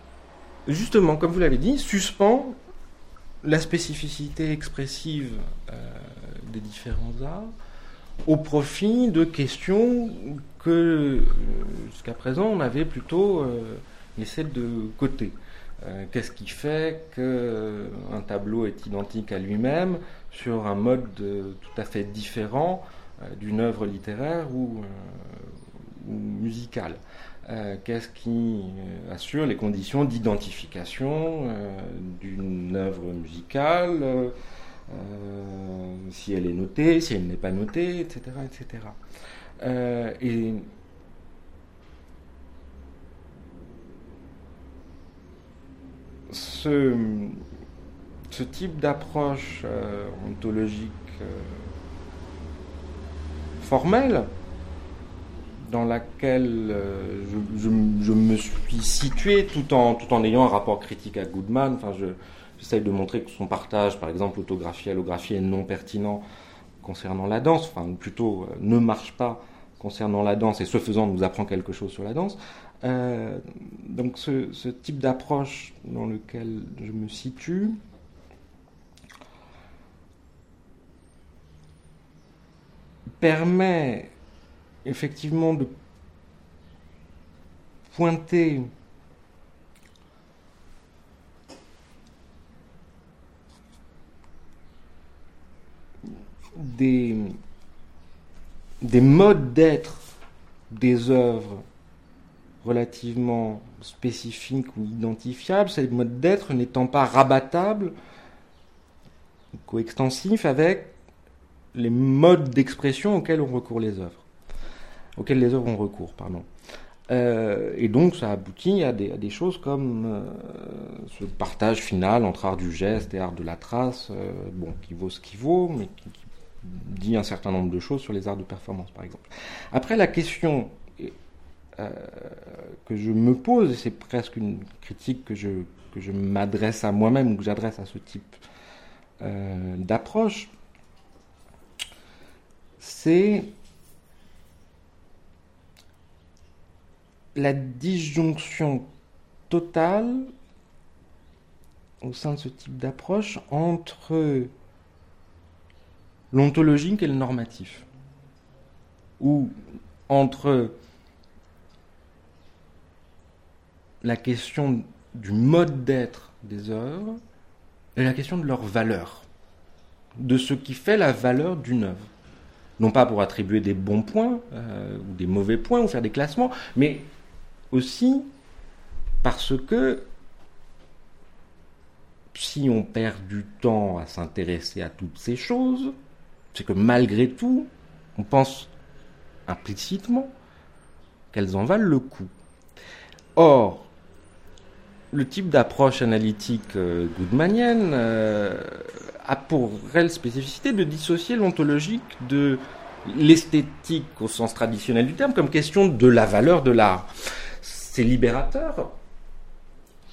justement, comme vous l'avez dit, suspend la spécificité expressive euh, des différents arts au profit de questions que euh, jusqu'à présent on avait plutôt euh, laissé de côté. Qu'est-ce qui fait qu'un tableau est identique à lui-même sur un mode tout à fait différent d'une œuvre littéraire ou musicale? Euh, qu'est-ce qui euh, assure les conditions d'identification euh, d'une œuvre musicale, si elle est notée, si elle n'est pas notée, etc. etc. et ce, ce type d'approche ontologique formelle dans laquelle euh, je, me suis situé tout en, tout en ayant un rapport critique à Goodman. Enfin, j'essaye de montrer que son partage, par exemple, autographie, allographie, est non pertinent concernant la danse, enfin, plutôt euh, ne marche pas concernant la danse et ce faisant nous apprend quelque chose sur la danse. Euh, donc ce type d'approche dans lequel je me situe, permet effectivement de pointer des, des modes d'être des œuvres relativement spécifiques ou identifiables, ces modes d'être n'étant pas rabattables, coextensifs avec les modes d'expression auxquels on recourt les œuvres auxquelles les œuvres ont recours. Pardon. Euh, et donc ça aboutit à des, des choses comme euh, ce partage final entre art du geste et art de la trace, euh, bon, qui vaut ce qui vaut, mais qui, dit un certain nombre de choses sur les arts de performance, par exemple. Après, la question que je me pose, et c'est presque une critique que je, que je m'adresse à moi-même ou que j'adresse à ce type d'approche, c'est la disjonction totale au sein de ce type d'approche entre l'ontologique et le normatif, ou entre la question du mode d'être des œuvres et la question de leur valeur, de ce qui fait la valeur d'une œuvre. Non pas pour attribuer des bons points euh, ou des mauvais points ou faire des classements, mais aussi parce que si on perd du temps à s'intéresser à toutes ces choses, c'est que malgré tout, on pense implicitement qu'elles en valent le coup. Or, le type d'approche analytique euh, goodmanienne euh, a pour réelle spécificité de dissocier l'ontologique de l'esthétique au sens traditionnel du terme comme question de la valeur de l'art c'est libérateur.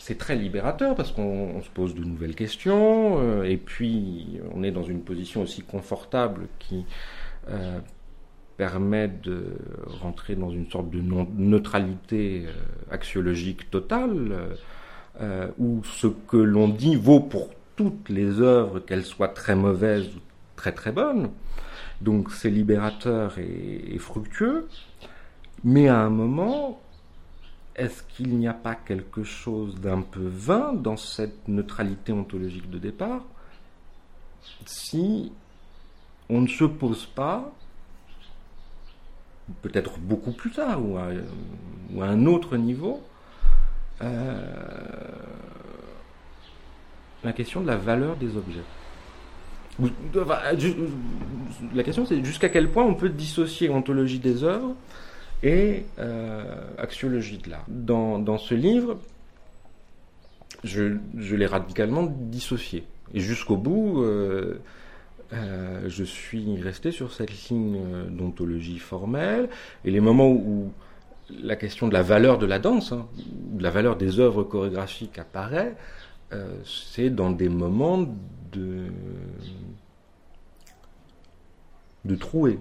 C'est très libérateur parce qu'on se pose de nouvelles questions euh, et puis on est dans une position aussi confortable qui euh, permet de rentrer dans une sorte de neutralité euh, axiologique totale où ce que l'on dit vaut pour toutes les œuvres, qu'elles soient très mauvaises ou très très bonnes. Donc c'est libérateur et fructueux. Mais à un moment, est-ce qu'il n'y a pas quelque chose d'un peu vain dans cette neutralité ontologique de départ si on ne se pose pas, peut-être beaucoup plus tard ou à, un autre niveau, euh, la question de la valeur des objets? La question c'est jusqu'à quel point on peut dissocier ontologie des œuvres et euh, axiologie de l'art. Dans, dans, ce livre, je, je l'ai radicalement dissocié. Et jusqu'au bout, euh, euh, je suis resté sur cette ligne d'ontologie formelle. Et les moments où la question de la valeur de la danse, hein, de la valeur des œuvres chorégraphiques apparaît, c'est dans des moments de, de trouer,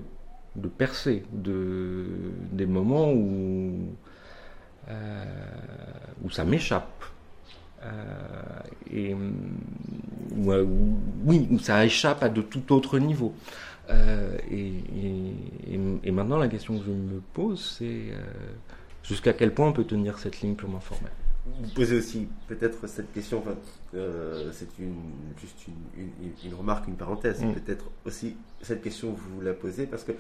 de percer, de, des moments où, euh, où ça m'échappe. Euh, et où, oui, où ça échappe à de tout autre niveau. Et, et, maintenant, la question que je me pose, c'est jusqu'à quel point on peut tenir cette ligne purement formelle? Vous posez aussi peut-être cette question, euh, c'est une, juste une, remarque, une parenthèse, mm. peut-être aussi cette question vous la posez parce que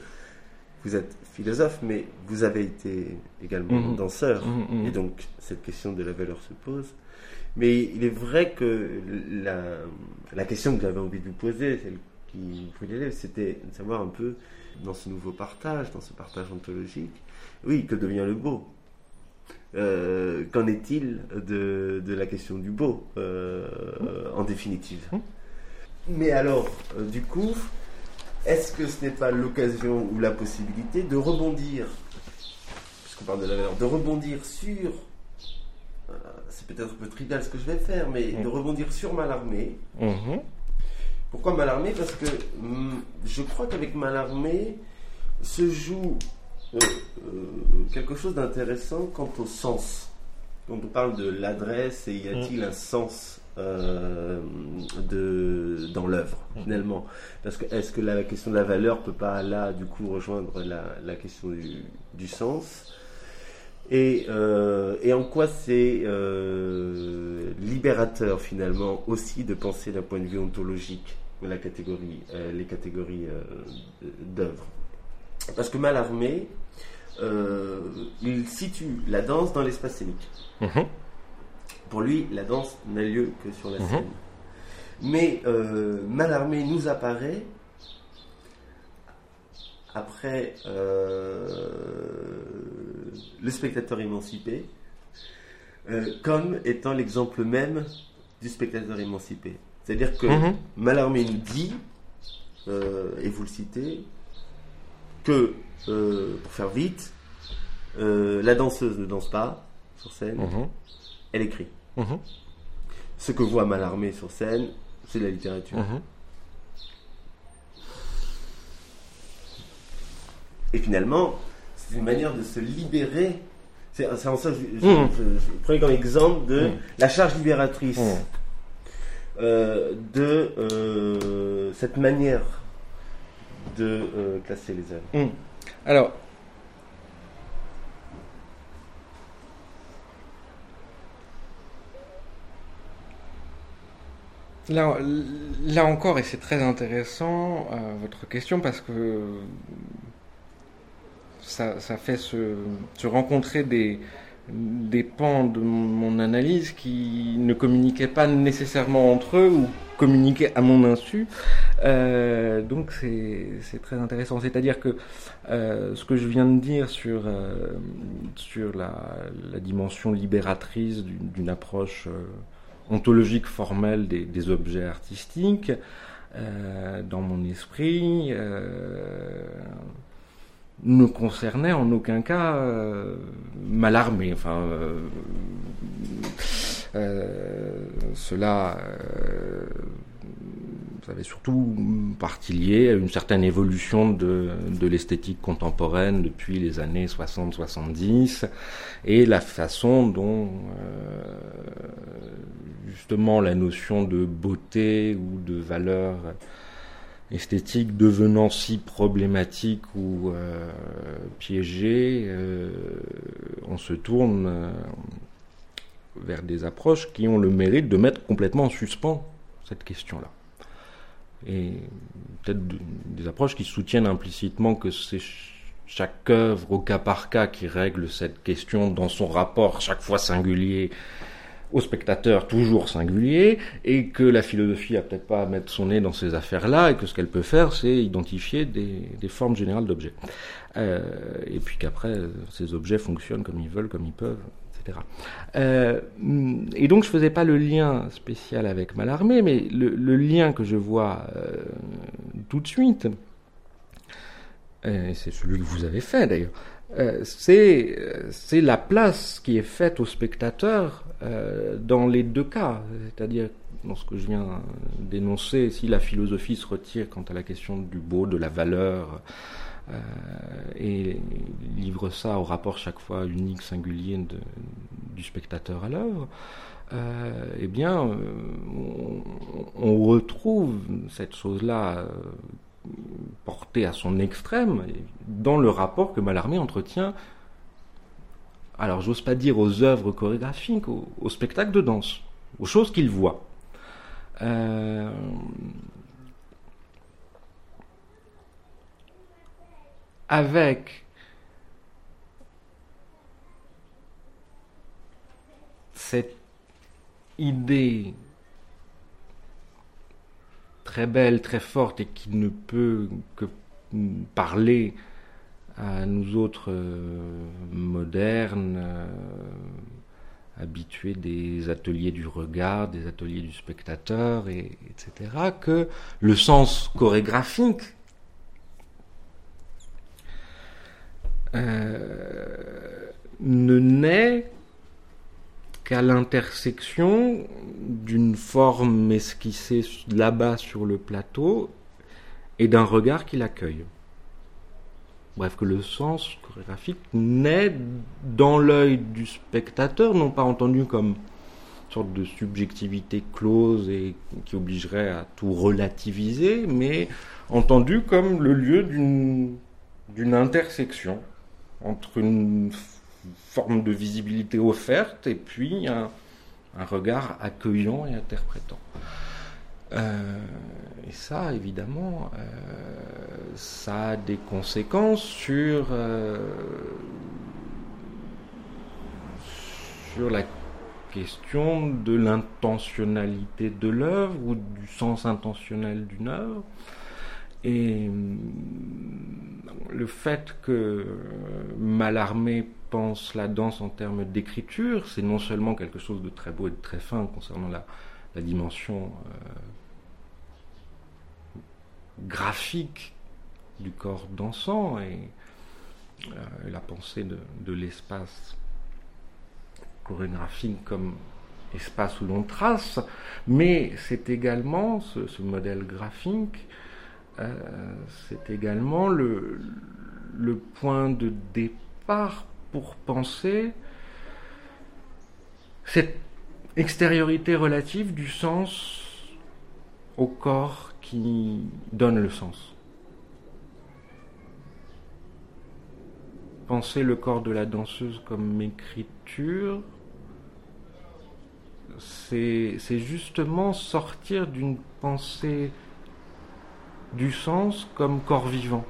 vous êtes philosophe, mais vous avez été également mm. danseur, mm, et donc cette question de la valeur se pose. Mais il est vrai que la, la question que j'avais envie de vous poser, celle qui vous c'était de savoir un peu dans ce nouveau partage, dans ce partage ontologique, oui, que devient le beau? Euh, qu'en est-il de, la question du beau, euh, en définitive hum. Mais alors, euh, du coup, est-ce que ce n'est pas l'occasion ou la possibilité de rebondir, puisqu'on parle de la valeur, de rebondir sur, c'est peut-être un peu trivial ce que je vais faire, mais de hum. rebondir sur Malarmé. Hum, Pourquoi Malarmé Parce que hum, je crois qu'avec Malarmé se joue euh, euh, quelque chose d'intéressant quant au sens. Quand on parle de l'adresse, et y a-t-il mm. un sens euh, de, dans l'œuvre mm. finalement? Parce que est-ce que la question de la valeur peut pas là du coup rejoindre la, question du, sens? Et, et, en quoi c'est libérateur finalement aussi de penser d'un point de vue ontologique la catégorie, les catégories d'œuvres? Parce que Malarmé, euh, il situe la danse dans l'espace scénique. Mhm. Pour lui, la danse n'a lieu que sur la mhm. scène. Mais euh, Malarmé nous apparaît après euh, le spectateur émancipé euh, comme étant l'exemple même du spectateur émancipé. C'est-à-dire que mhm. Malarmé nous dit, et vous le citez, que euh, pour faire vite, euh, la danseuse ne danse pas sur scène, mhm. elle écrit. Mhm. Ce que voit Malarmé sur scène, c'est la littérature. Mhm. Et finalement, c'est une manière de se libérer. C'est en ça que je, prends comme exemple de la charge libératrice euh, de cette manière de classer les œuvres. Alors, Là, encore, et c'est très intéressant euh, votre question parce que ça, fait se, rencontrer des, des pans de mon analyse qui ne communiquaient pas nécessairement entre eux ou communiquaient à mon insu. Euh, donc c'est très intéressant. C'est-à-dire que euh, ce que je viens de dire sur, euh, sur la, dimension libératrice d'une approche ontologique formelle des objets artistiques, dans mon esprit, ne concernait en aucun cas euh, Malarmé. Enfin, euh, euh, cela ça avait surtout partie liée à une certaine évolution de, de l'esthétique contemporaine depuis les années 60-70 et la façon dont justement la notion de beauté ou de valeur esthétique devenant si problématique ou euh, piégée, euh, on se tourne euh, vers des approches qui ont le mérite de mettre complètement en suspens cette question-là. Et peut-être des approches qui soutiennent implicitement que c'est chaque œuvre au cas par cas qui règle cette question dans son rapport chaque fois singulier au spectateur toujours singulier et que la philosophie a peut-être pas à mettre son nez dans ces affaires-là et que ce qu'elle peut faire c'est identifier des, des, formes générales d'objets. Euh, et puis qu'après ces objets fonctionnent comme ils veulent comme ils peuvent etc euh, et donc je faisais pas le lien spécial avec Mallarmé mais le, lien que je vois euh, tout de suite et c'est celui que vous avez fait d'ailleurs, c'est la place qui est faite au spectateur dans les deux cas. C'est-à-dire, dans ce que je viens d'énoncer, si la philosophie se retire quant à la question du beau, de la valeur, euh, et livre ça au rapport chaque fois unique, singulier du spectateur à l'œuvre, euh, eh bien, euh, on, retrouve cette chose-là portée à son extrême dans le rapport que Mallarmé entretient, alors j'ose pas dire aux œuvres chorégraphiques, au, spectacle de danse, aux choses qu'il voit. avec cette idée très belle, très forte et qui ne peut que parler à nous autres euh, modernes, euh, habitués des ateliers du regard, des ateliers du spectateur, et, etc., que le sens chorégraphique Euh, ne naît qu'à l'intersection d'une forme esquissée là-bas sur le plateau et d'un regard qui l'accueille. Bref, que le sens chorégraphique naît dans l'œil du spectateur, non pas entendu comme une sorte de subjectivité close et qui obligerait à tout relativiser, mais entendu comme le lieu d'une intersection entre une forme de visibilité offerte et puis un, regard accueillant et interprétant. Euh, et ça, évidemment, euh, ça a des conséquences sur, euh, sur la question de l'intentionnalité de l'œuvre ou du sens intentionnel d'une œuvre. Et le fait que Mallarmé pense la danse en termes d'écriture, c'est non seulement quelque chose de très beau et de très fin concernant la, dimension euh, graphique du corps dansant et euh, la pensée de, l'espace. Chorégraphique comme espace où l'on trace, mais c'est également ce modèle graphique euh, c'est également le, point de départ pour penser cette extériorité relative du sens au corps donne le sens. Penser le corps de la danseuse comme écriture, c'est justement sortir d'une pensée du sens comme corps vivant.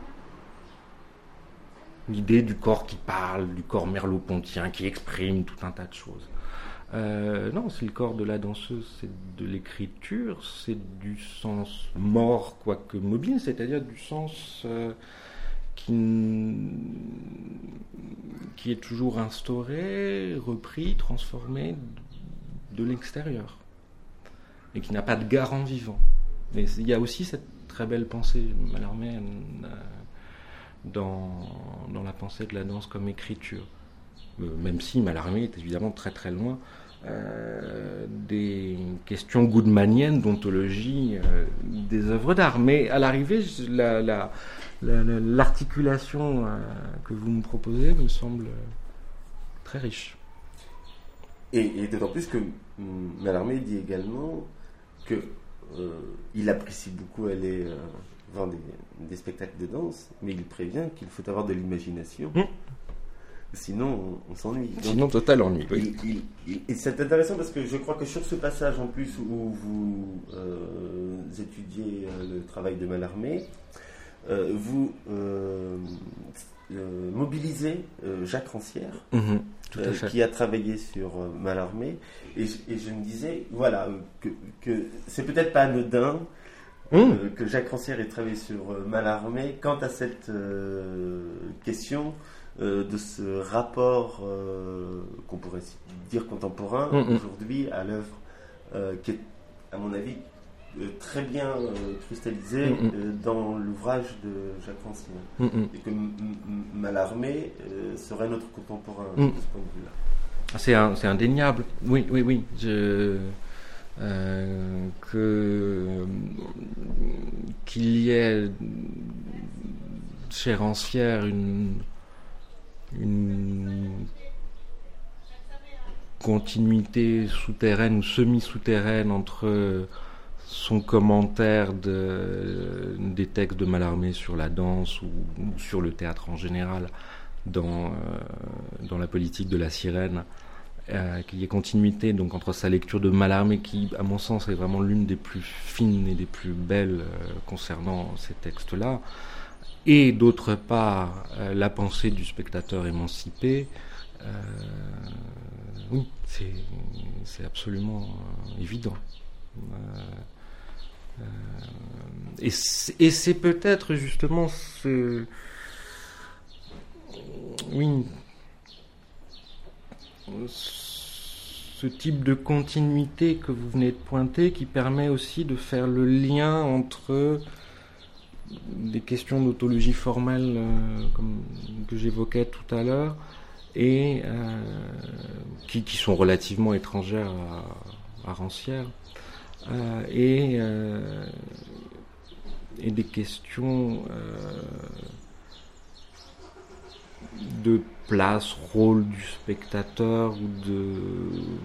L'idée du corps qui parle, du corps merleau-pontien qui exprime tout un tas de choses. Euh, non, c'est le corps de la danseuse, c'est de l'écriture, c'est du sens mort, quoique mobile, c'est-à-dire du sens euh, qui, qui est toujours instauré, repris, transformé de l'extérieur, et qui n'a pas de garant vivant. Mais il y a aussi cette très belle pensée Mallarmé euh, dans, dans la pensée de la danse comme écriture. Même si Mallarmé est évidemment très très loin euh, des questions goodmaniennes d'ontologie des œuvres d'art. Mais à l'arrivée, l'articulation que vous me proposez me semble très riche. Et, et d'autant plus que Mallarmé dit également que euh, il apprécie beaucoup aller euh, voir des, spectacles de danse, mais il prévient qu'il faut avoir de l'imagination. Hum. Sinon, on, s'ennuie. Sinon, total ennui. et c'est intéressant parce que je crois que sur ce passage en plus où vous euh, étudiez le travail de Mallarmé, vous mobilisez Jacques Rancière. Mhm. Euh, qui a travaillé sur euh, Mallarmé. Et, je me disais, voilà, que, que c'est peut-être pas anodin mmh. euh, que Jacques Rancière ait travaillé sur Mallarmé quant à cette question de ce rapport qu'on pourrait dire contemporain mmh, mmh. aujourd'hui à l'œuvre qui est, à mon avis, euh, très bien euh, cristallisé Mm, mm. euh, dans l'ouvrage de Jacques Rancière. Mm, mm. Et que Mallarmé euh, serait notre contemporain Mm. de ce point de vue-là. Ah, C'est indéniable. Oui, oui, oui. Je, euh, que euh, qu'il y ait chez Rancière une une continuité souterraine ou semi-souterraine entre son commentaire de, des textes de Mallarmé sur la danse ou, ou sur le théâtre en général dans, euh, dans la politique de la sirène, euh, qu'il y ait continuité donc entre sa lecture de Mallarmé, qui, à mon sens, est vraiment l'une des plus fines et des plus belles euh, concernant ces textes-là, et d'autre part euh, la pensée du spectateur émancipé. euh, oui, c'est absolument euh, évident. Et c'est peut-être justement ce, oui, ce type de continuité que vous venez de pointer qui permet aussi de faire le lien entre des questions d'autologie formelle euh, comme, que j'évoquais tout à l'heure et euh, qui, sont relativement étrangères à, Rancière euh, et, des questions de place, rôle du spectateur ou de-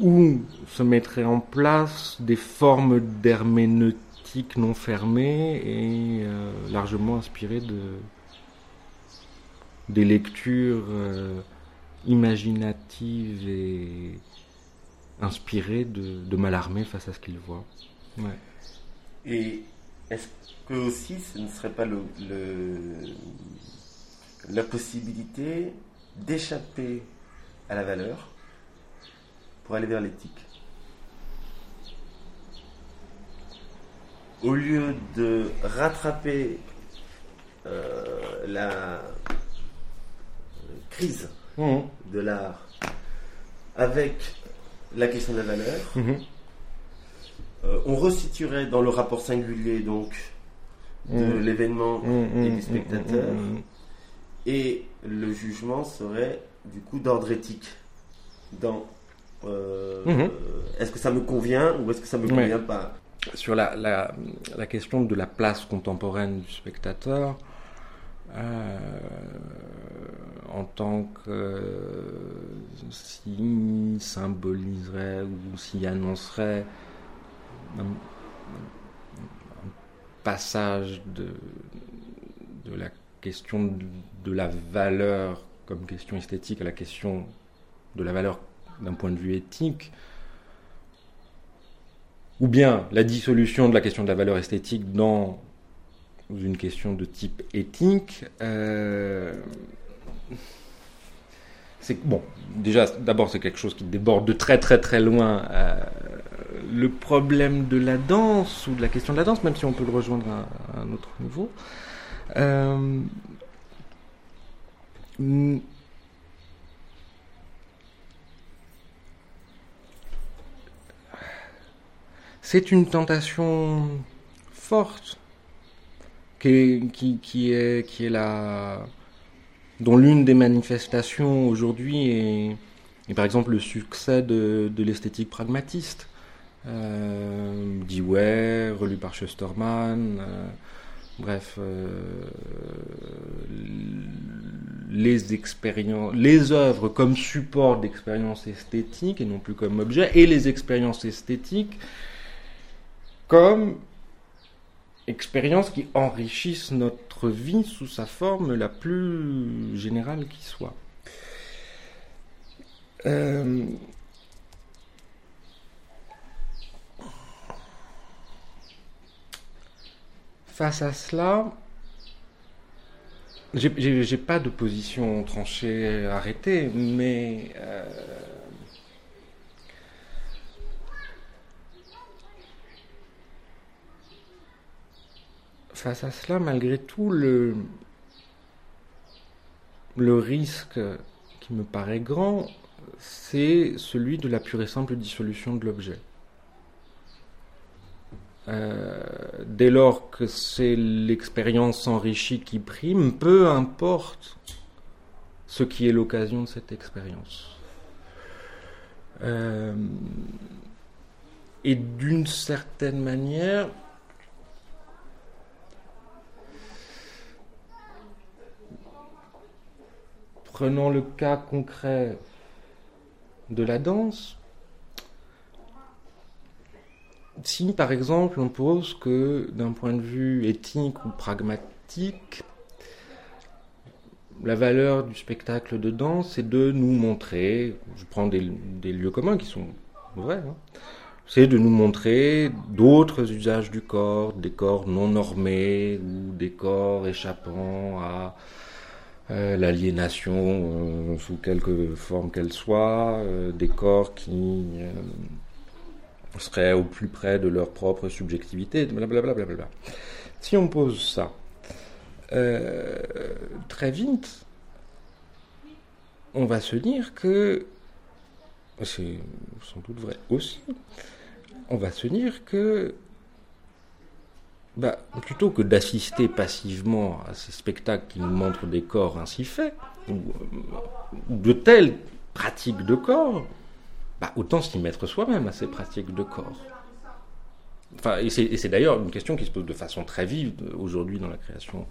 où se mettraient en place des formes d'herméneutique non fermées et euh, largement inspirées de des lectures euh, imaginatives et inspirées de, de Mallarmé face à ce qu'il voit. Ouais. Et est-ce que aussi ce ne serait pas le, le- la possibilité d'échapper à la valeur? Pour aller vers l'éthique Au lieu de rattraper euh, la crise Mhm. de l'art avec la question de la valeur, Mhm. euh, on resituerait dans le rapport singulier donc de Mhm. l'événement et du spectateur, et le jugement serait du coup d'ordre éthique. Dans euh, Mhm. est-ce que ça me convient ou est-ce que ça me Ouais. convient pas? Sur la, la, la question de la place contemporaine du spectateur, euh, en tant que euh, s'il symboliserait ou s'il annoncerait un, un passage de, de la question de, de la valeur comme question esthétique à la question de la valeur d'un point de vue éthique, ou bien la dissolution de la question de la valeur esthétique dans une question de type éthique. euh, c'est bon, déjà, d'abord, c'est quelque chose qui déborde de très très très loin euh, le problème de la danse ou de la question de la danse, même si on peut le rejoindre à, un autre niveau. Euh, c'est une tentation forte qui est, dont l'une des manifestations aujourd'hui est, par exemple le succès de, l'esthétique pragmatiste. Euh, Dewey, relu par Schusterman, euh, bref, euh, les expériences, les œuvres comme support d'expériences esthétiques et non plus comme objet, et les expériences esthétiques comme expériences qui enrichissent notre vie sous sa forme la plus générale qui soit. Euh, Face à cela, j'ai- pas de position tranchée arrêtée, mais euh, face à cela, malgré tout, le, risque qui me paraît grand, c'est celui de la pure et simple dissolution de l'objet. Euh, dès lors que c'est l'expérience enrichie qui prime, peu importe ce qui est l'occasion de cette expérience. Euh, et d'une certaine manière, prenons le cas concret de la danse, si par exemple on pose que d'un point de vue éthique ou pragmatique, la valeur du spectacle de danse, c'est de nous montrer, je prends des, lieux communs qui sont vrais, hein, c'est de nous montrer d'autres usages du corps, des corps non normés ou des corps échappant à l'aliénation euh, sous quelque forme qu'elle soit, euh, des corps qui seraient au plus près de leur propre subjectivité, blablabla. Si on pose ça, très vite, on va se dire que, c'est sans doute vrai aussi, on va se dire que bah, plutôt que d'assister passivement à ces spectacles qui nous montrent des corps ainsi faits, ou, de telles pratiques de corps, bah, autant s'y mettre soi-même à ces pratiques de corps. Enfin, et c'est d'ailleurs une question qui se pose de façon très vive aujourd'hui dans la création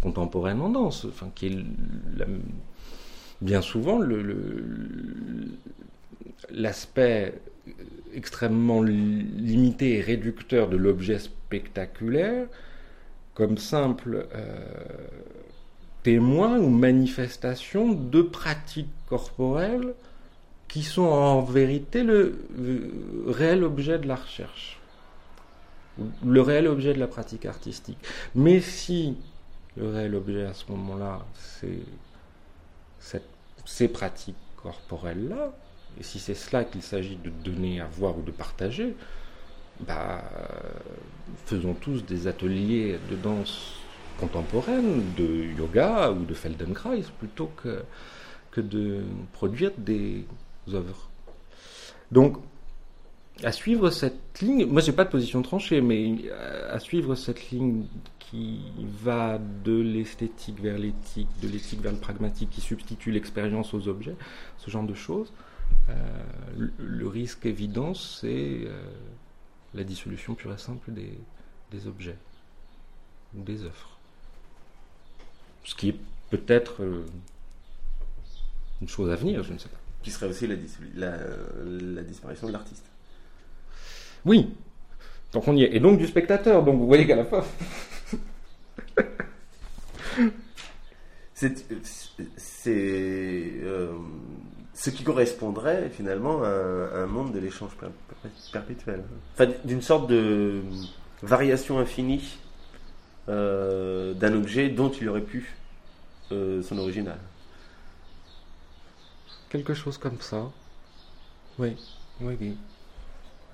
contemporaine en danse, enfin, qui est bien souvent l'aspect extrêmement limité et réducteur de l'objet spectaculaire comme simple euh, témoin ou manifestation de pratiques corporelles qui sont en vérité le, réel objet de la recherche, le réel objet de la pratique artistique. Mais si le réel objet à ce moment-là, c'est ces pratiques corporelles-là, et si c'est cela qu'il s'agit de donner à voir ou de partager, bah, faisons tous des ateliers de danse contemporaine, de yoga ou de Feldenkrais, plutôt que, que de produire des œuvres. Donc, à suivre cette ligne, moi j'ai pas de position tranchée, mais à suivre cette ligne qui va de l'esthétique vers l'éthique, de l'éthique vers le pragmatique, qui substitue l'expérience aux objets, ce genre de choses, euh, le risque évident, c'est euh, la dissolution pure et simple des, objets ou des œuvres. Ce qui est peut-être euh, une chose à venir, je ne sais pas. Qui serait aussi la, la, disparition de l'artiste. Oui, donc on y est. Et donc du spectateur. Donc vous voyez qu'à la fin. c'est ce qui correspondrait finalement à un, monde de l'échange perpétuel. Enfin, d'une sorte de variation infinie euh, d'un objet dont il aurait pu euh, son original. Quelque chose comme ça. Oui, oui, oui.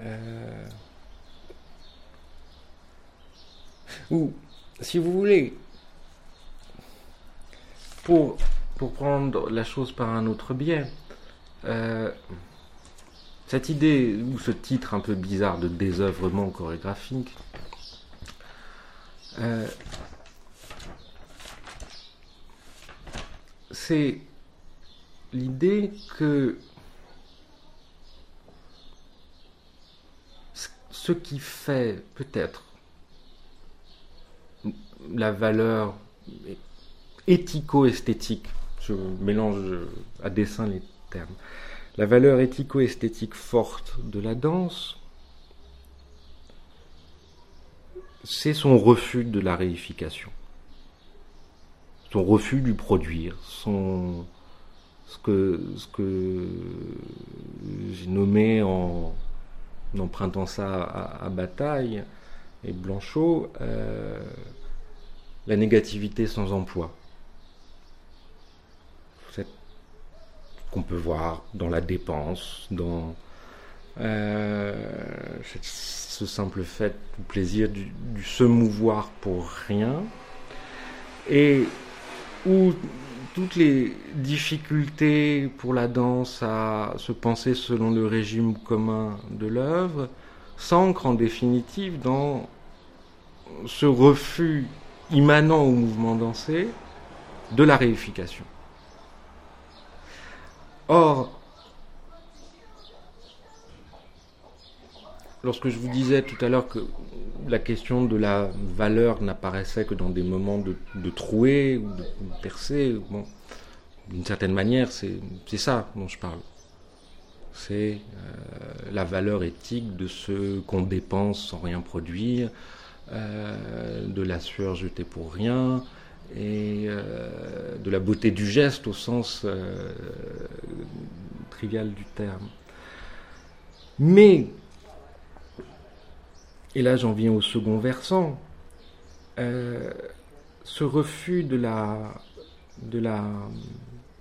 Euh, ou, si vous voulez, pour, pour prendre la chose par un autre biais, euh, cette idée, ou ce titre un peu bizarre de désœuvrement chorégraphique, euh, c'est l'idée que ce qui fait peut-être la valeur éthico-esthétique, je mélange à dessein les la valeur éthico-esthétique forte de la danse, c'est son refus de la réification, son refus du produire, son, ce que, ce j'ai nommé en, empruntant ça à, Bataille et Blanchot, euh, la négativité sans emploi. Qu'on peut voir dans la dépense, dans euh, ce simple fait du plaisir du, se mouvoir pour rien, et où toutes les difficultés pour la danse à se penser selon le régime commun de l'œuvre s'ancrent en définitive dans ce refus immanent au mouvement dansé de la réification. Or, lorsque je vous disais tout à l'heure que la question de la valeur n'apparaissait que dans des moments de, trouée ou de, percée, d'une certaine manière, c'est ça dont je parle. C'est euh, la valeur éthique de ce qu'on dépense sans rien produire, euh, de la sueur jetée pour rien, et euh, de la beauté du geste au sens euh, trivial du terme. Mais, et là j'en viens au second versant, euh, ce refus de la, de la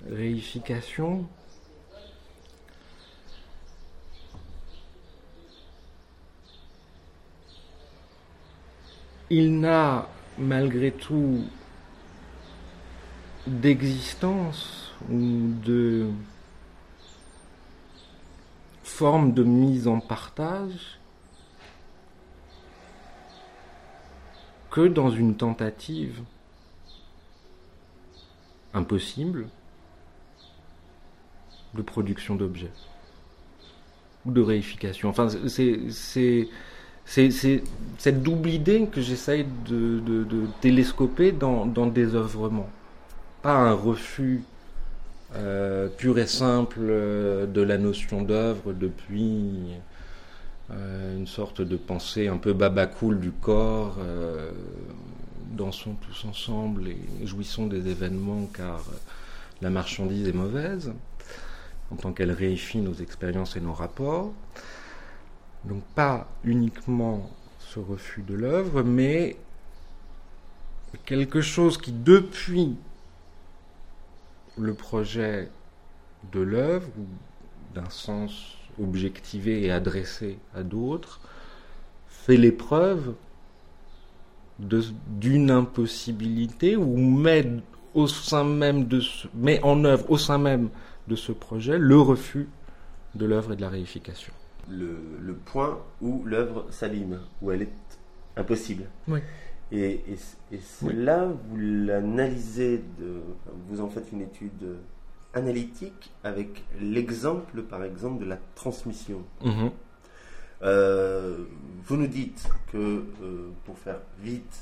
réification il n'a malgré tout d'existence ou de forme de mise en partage que dans une tentative impossible de production d'objets ou de réification. Enfin, c'est cette double idée que j'essaye de, télescoper dans, dans des œuvrements pas un refus euh, pur et simple euh, de la notion d'œuvre depuis euh, une sorte de pensée un peu babacool du corps. Dansons tous ensemble et jouissons des événements car la marchandise est mauvaise en tant qu'elle réifie nos expériences et nos rapports. Donc pas uniquement ce refus de l'œuvre, mais quelque chose qui depuis le projet de l'œuvre, d'un sens objectivé et adressé à d'autres, fait l'épreuve d'une impossibilité ou met au sein même de ce, met en œuvre au sein même de ce projet le refus de l'œuvre et de la réification. Le, le point où l'œuvre s'abîme, où elle est impossible. Oui. Et, et, et c'est oui. là, vous l'analysez, vous en faites une étude analytique avec l'exemple, par exemple, de la transmission. -hmm. euh, vous nous dites que, euh, pour faire vite,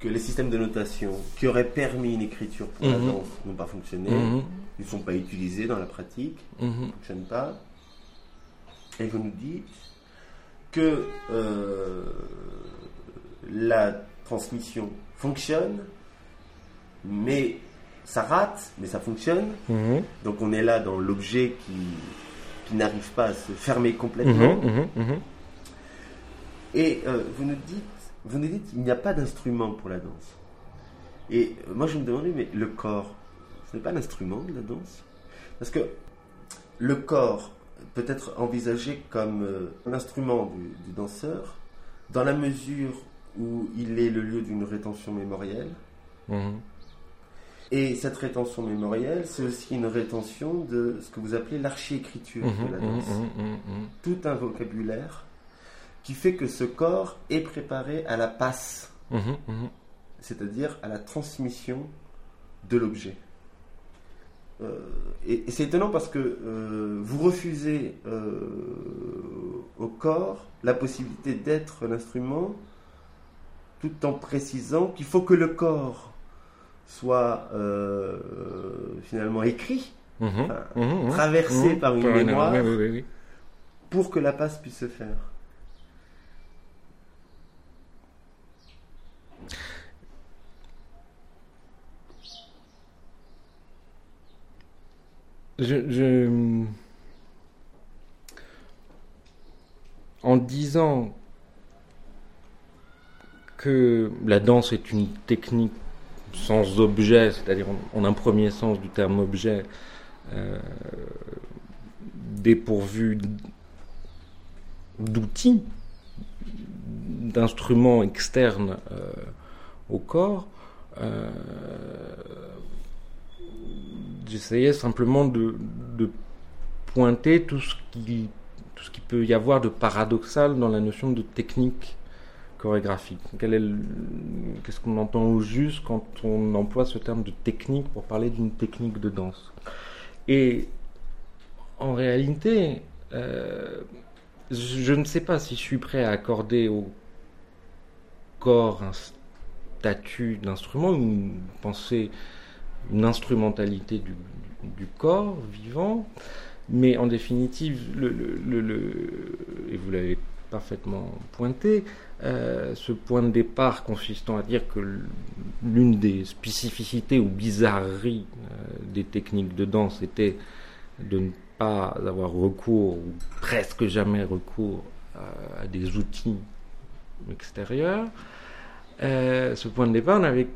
que les systèmes de notation qui auraient permis une écriture pour la danse n'ont pas fonctionné, ils ne sont pas utilisés dans la pratique, ne fonctionnent pas. Et vous nous dites que euh, la transmission fonctionne, mais ça rate, mais ça fonctionne. Mmh. Donc on est là dans l'objet qui, qui n'arrive pas à se fermer complètement. Mmh, mmh, Et euh, vous nous dites, vous nous dites, il n'y a pas d'instrument pour la danse. Et euh, moi je me demandais, mais le corps, ce n'est pas l'instrument de la danse? Parce que le corps peut être envisagé comme euh, un instrument du, du danseur dans la mesure où il est le lieu d'une rétention mémorielle. Mmh. Et cette rétention mémorielle, c'est aussi une rétention de ce que vous appelez l'archi-écriture mmh, de la danse. Mmh, Tout un vocabulaire qui fait que ce corps est préparé à la passe, c'est-à-dire à la transmission de l'objet. Euh, et, et c'est étonnant parce que euh, vous refusez euh, au corps la possibilité d'être l'instrument tout en précisant qu'il faut que le corps soit euh, finalement écrit, mmh, enfin, mmh, traversé mmh, par une mémoire, oui, oui, oui. pour que la passe puisse se faire. Je, je, en disant que la danse est une technique sans objet, c'est-à-dire en, un premier sens du terme objet, euh, dépourvu d'outils, d'instruments externes euh, au corps, euh, j'essayais simplement de, de, pointer tout ce, qui, tout ce qui peut y avoir de paradoxal dans la notion de technique chorégraphique. Qu'est-ce qu'on entend au juste quand on emploie ce terme de technique pour parler d'une technique de danse? Et en réalité, euh, je ne sais pas si je suis prêt à accorder au corps un statut d'instrument, une pensée, une instrumentalité du, corps vivant, mais en définitive, et vous l'avez parfaitement pointé, euh, ce point de départ consistant à dire que l'une des spécificités ou bizarreries euh, des techniques de danse était de ne pas avoir recours, ou presque jamais recours, à, des outils extérieurs, euh, ce point de départ n'avait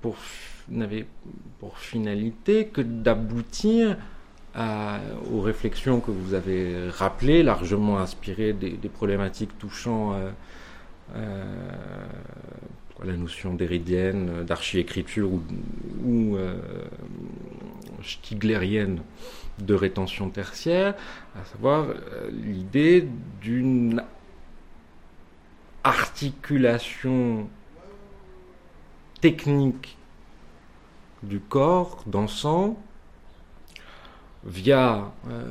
pour, pour finalité que d'aboutir aux réflexions que vous avez rappelées, largement inspirées des, problématiques touchant euh, euh, la notion d'éridienne, d'archiécriture ou, ou stiglérienne de rétention tertiaire, à savoir euh, l'idée d'une articulation technique du corps dansant via euh,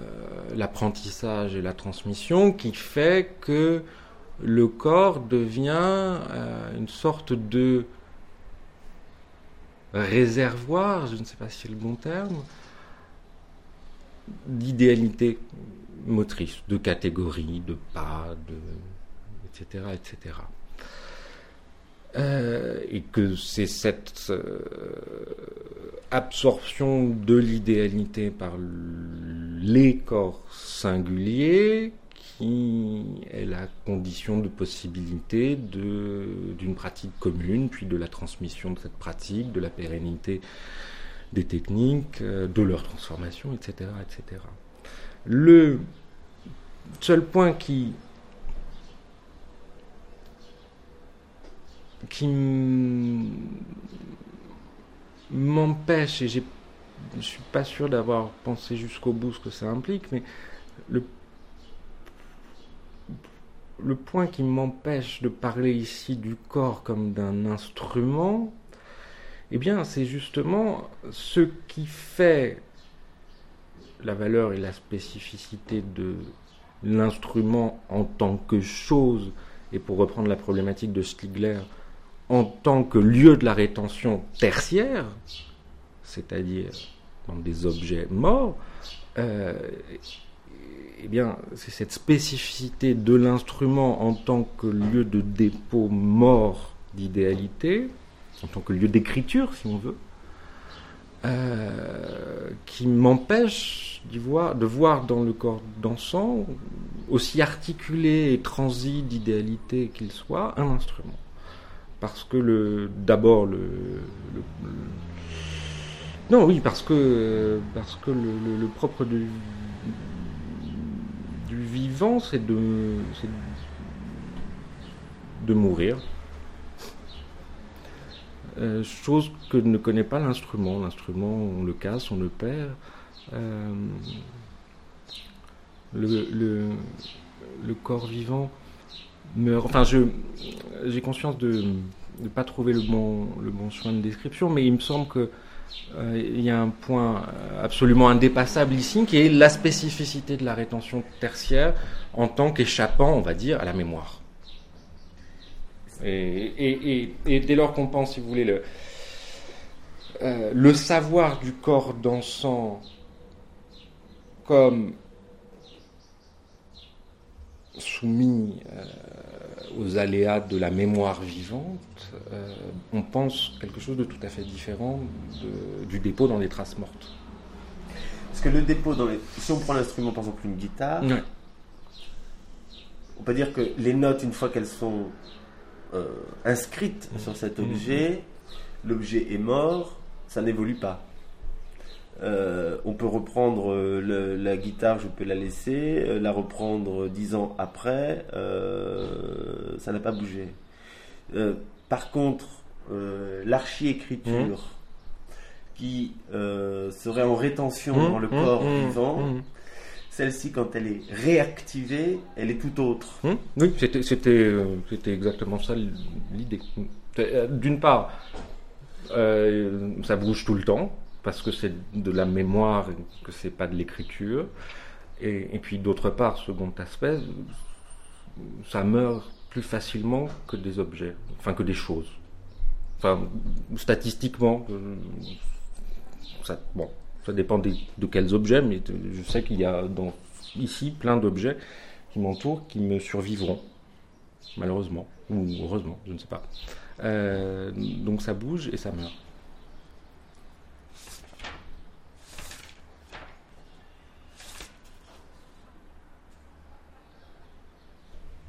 l'apprentissage et la transmission qui fait que le corps devient euh, une sorte de réservoir, je ne sais pas si c'est le bon terme, d'idéalité motrice, de catégorie, de pas, de, etc., etc. Euh, et que c'est cette euh, absorption de l'idéalité par les corps singuliers qui est la condition de possibilité d'une pratique commune, puis de la transmission de cette pratique, de la pérennité des techniques, euh, de leur transformation, etc., etc. Le seul point qui qui m'empêche, et je ne suis pas sûr d'avoir pensé jusqu'au bout ce que ça implique, mais le, point qui m'empêche de parler ici du corps comme d'un instrument, eh bien, c'est justement ce qui fait la valeur et la spécificité de l'instrument en tant que chose, et pour reprendre la problématique de Stigler, en tant que lieu de la rétention tertiaire, c'est-à-dire dans des objets morts, euh, eh bien, c'est cette spécificité de l'instrument en tant que lieu de dépôt mort d'idéalité en tant que lieu d'écriture, si on veut, euh, qui m'empêche de voir dans le corps dansant, aussi articulé et transi d'idéalité qu'il soit, un instrument. Parce que le, d'abord le, non, oui, parce que parce que le, propre du, du vivant, c'est de, de mourir, euh, chose que ne connaît pas l'instrument. L'instrument, on le casse, on le perd. Euh, le, le, corps vivant Enfin, j'ai conscience de ne pas trouver le bon, le bon soin de description, mais il me semble que euh, il y a un point absolument indépassable ici, qui est la spécificité de la rétention tertiaire en tant qu'échappant, on va dire, à la mémoire. Et, dès lors qu'on pense, si vous voulez, le, euh, le savoir du corps dansant comme soumis euh, aux aléas de la mémoire vivante, euh, on pense quelque chose de tout à fait différent du dépôt dans les traces mortes. Parce que le dépôt dans les... Si on prend l'instrument, par exemple une guitare, on peut dire que les notes, une fois qu'elles sont euh, inscrite sur cet mm-hmm. objet, l'objet est mort, ça n'évolue pas. Euh, on peut reprendre euh, la guitare, je peux la laisser, la reprendre dix ans après, ça n'a pas bougé. par contre, l'archi-écriture, qui euh, serait en rétention Mmh, dans le mmh, corps mmh, vivant. mmh. Celle-ci, quand elle est réactivée, elle est tout autre. Oui, c'était euh, exactement ça l'idée. Euh, D'une part, euh, ça bouge tout le temps parce que c'est de la mémoire et que c'est pas de l'écriture. Et, puis d'autre part, second aspect, ça meurt plus facilement que des objets, enfin que des choses. Enfin, statistiquement, euh, ça, bon, ça dépend de quels objets, mais je sais qu'il y a ici plein d'objets qui m'entourent qui me survivront, malheureusement, ou heureusement, je ne sais pas. Euh, donc ça bouge et ça meurt.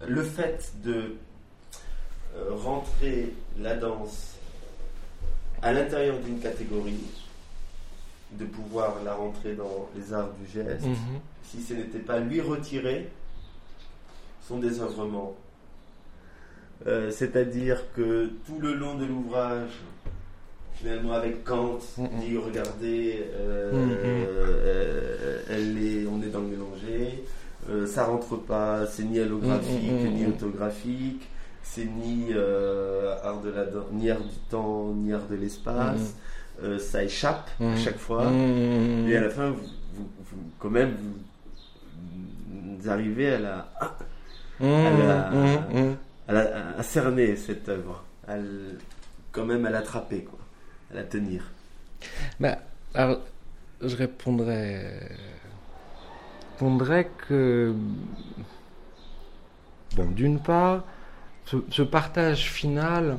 Le fait de euh, rentrer la danse à l'intérieur d'une catégorie, de pouvoir la rentrer dans les arts du geste, si ce n'était pas lui retirer son désœuvrement. Euh, C'est-à-dire que tout le long de l'ouvrage, finalement avec Kant, Mhm. dit regardez, euh, Mhm. euh, elle est, on est dans le mélangé, euh, ça rentre pas, c'est ni allographique, Mhm, mhm, ni mhm. autographique, c'est ni euh, art de la dan- ni art du temps, ni art de l'espace, Euh, ça échappe à chaque fois. Et à la fin, vous, vous- vous- quand même, vous, vous arrivez à la, la- à, la- à cerner cette œuvre, à l- quand même à l'attraper, quoi, à la tenir. Bah, alors, je répondrais, répondrais que, bon, d'une part, ce, partage final,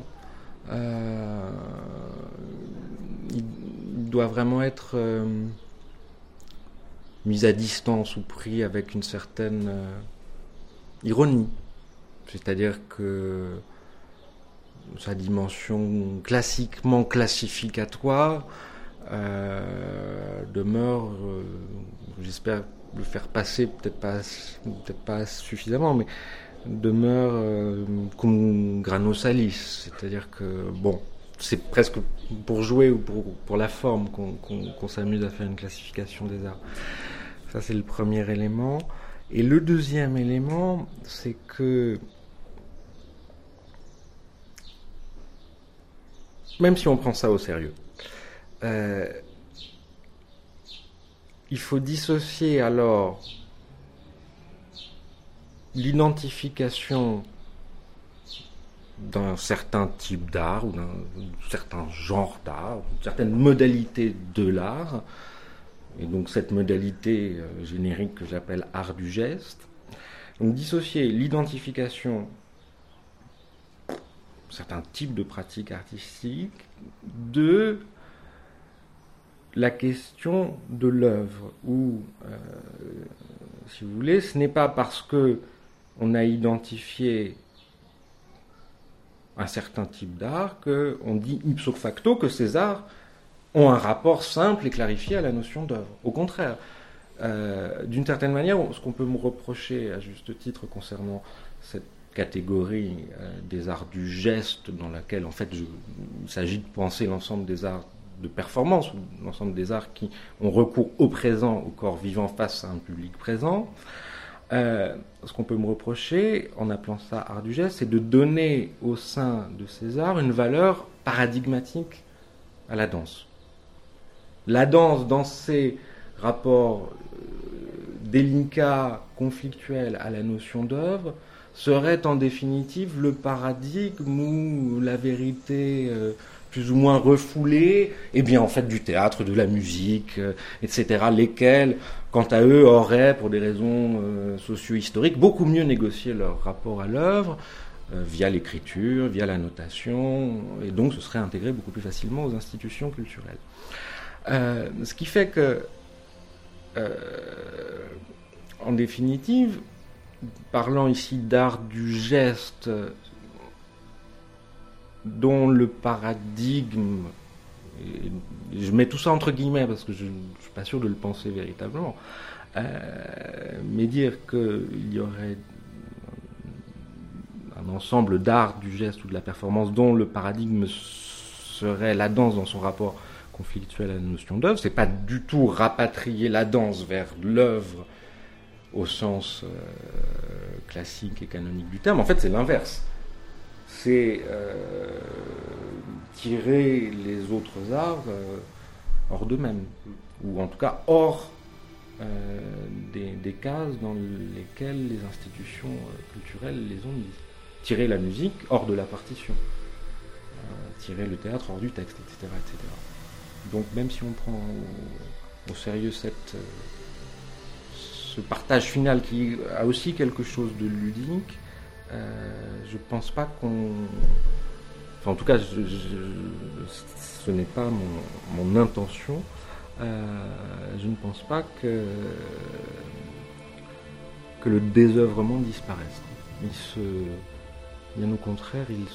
euh, doit vraiment être euh, mis à distance ou pris avec une certaine euh, ironie. C'est-à-dire que sa dimension classiquement classificatoire demeure, j'espère le faire passer, peut-être pas, peut-être pas suffisamment, mais demeure euh, grano salis, c'est-à-dire que bon, c'est presque pour jouer ou pour, pour la forme qu'on qu'on- qu'on s'amuse à faire une classification des arts. Ça c'est le premier élément. Et le deuxième élément, c'est que même si on prend ça au sérieux, euh, il faut dissocier alors l'identification d'un certain type d'art ou d'un certain genre d'art, une certaine modalité de l'art, et donc cette modalité euh, générique que j'appelle art du geste. Donc dissocier l'identification certains types de pratiques artistiques de la question de l'œuvre où, euh, si vous voulez, ce n'est pas parce que on a identifié un certain type d'art que on dit ipso facto que ces arts ont un rapport simple et clarifié à la notion d'œuvre. Au contraire, euh, d'une certaine manière, ce qu'on peut me reprocher à juste titre concernant cette catégorie euh, des arts du geste dans laquelle en fait il s'agit de penser l'ensemble des arts de performance ou l'ensemble des arts qui ont recours au présent, au corps vivant face à un public présent. Euh, ce qu'on peut me reprocher en appelant ça art du geste, c'est de donner au sein de ces arts une valeur paradigmatique à la danse. La danse dans ses rapports euh, délicats, conflictuels à la notion d'œuvre, serait en définitive le paradigme ou la vérité euh, plus ou moins refoulée, et bien en fait du théâtre, de la musique, euh, etc., lesquels, quant à eux, auraient, pour des raisons euh, socio-historiques, beaucoup mieux négocié leur rapport à l'œuvre, euh, via l'écriture, via la notation, et donc ce serait intégré beaucoup plus facilement aux institutions culturelles. Ce qui fait que, en définitive, parlant ici d'art du geste, dont le paradigme, je mets tout ça entre guillemets parce que je ne suis pas sûr de le penser véritablement, euh, mais dire qu'il y aurait un ensemble d'art du geste ou de la performance dont le paradigme serait la danse dans son rapport conflictuelle à la notion d'œuvre. C'est pas du tout rapatrier la danse vers l'œuvre au sens classique et canonique du terme. En fait, c'est l'inverse. C'est tirer les autres arts hors d'eux-mêmes, ou en tout cas hors euh, des, cases dans lesquelles les institutions euh, culturelles les ont mises. Tirer la musique hors de la partition, euh, tirer le théâtre hors du texte, etc. etc. Donc même si on prend au, sérieux cette, ce partage final qui a aussi quelque chose de ludique, je pense pas qu'on... Enfin en tout cas, ce n'est pas mon, mon intention euh, je ne pense pas que, que le désœuvrement disparaisse. Il se, bien au contraire, il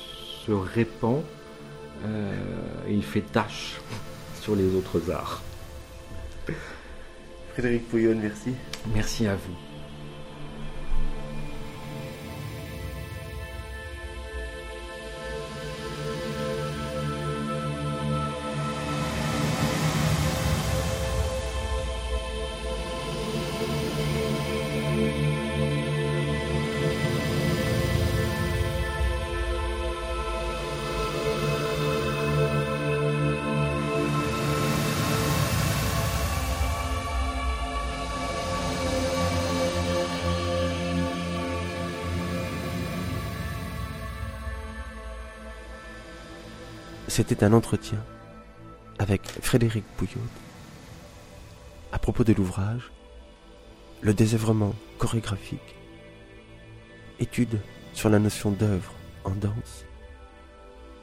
se répand euh, et il fait tâche sur les autres arts. Frédéric Pouillon, merci. Merci à vous. C'était un entretien avec Frédéric Pouillot à propos de l'ouvrage Le désœuvrement chorégraphique, étude sur la notion d'œuvre en danse,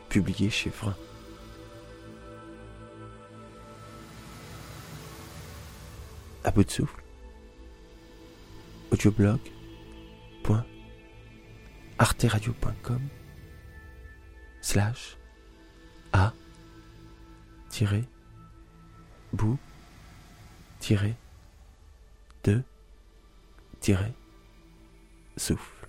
publié chez Vrin. À bout de souffle, audioblog.arteradio.com slash a tirer bout tirer de tirer souffle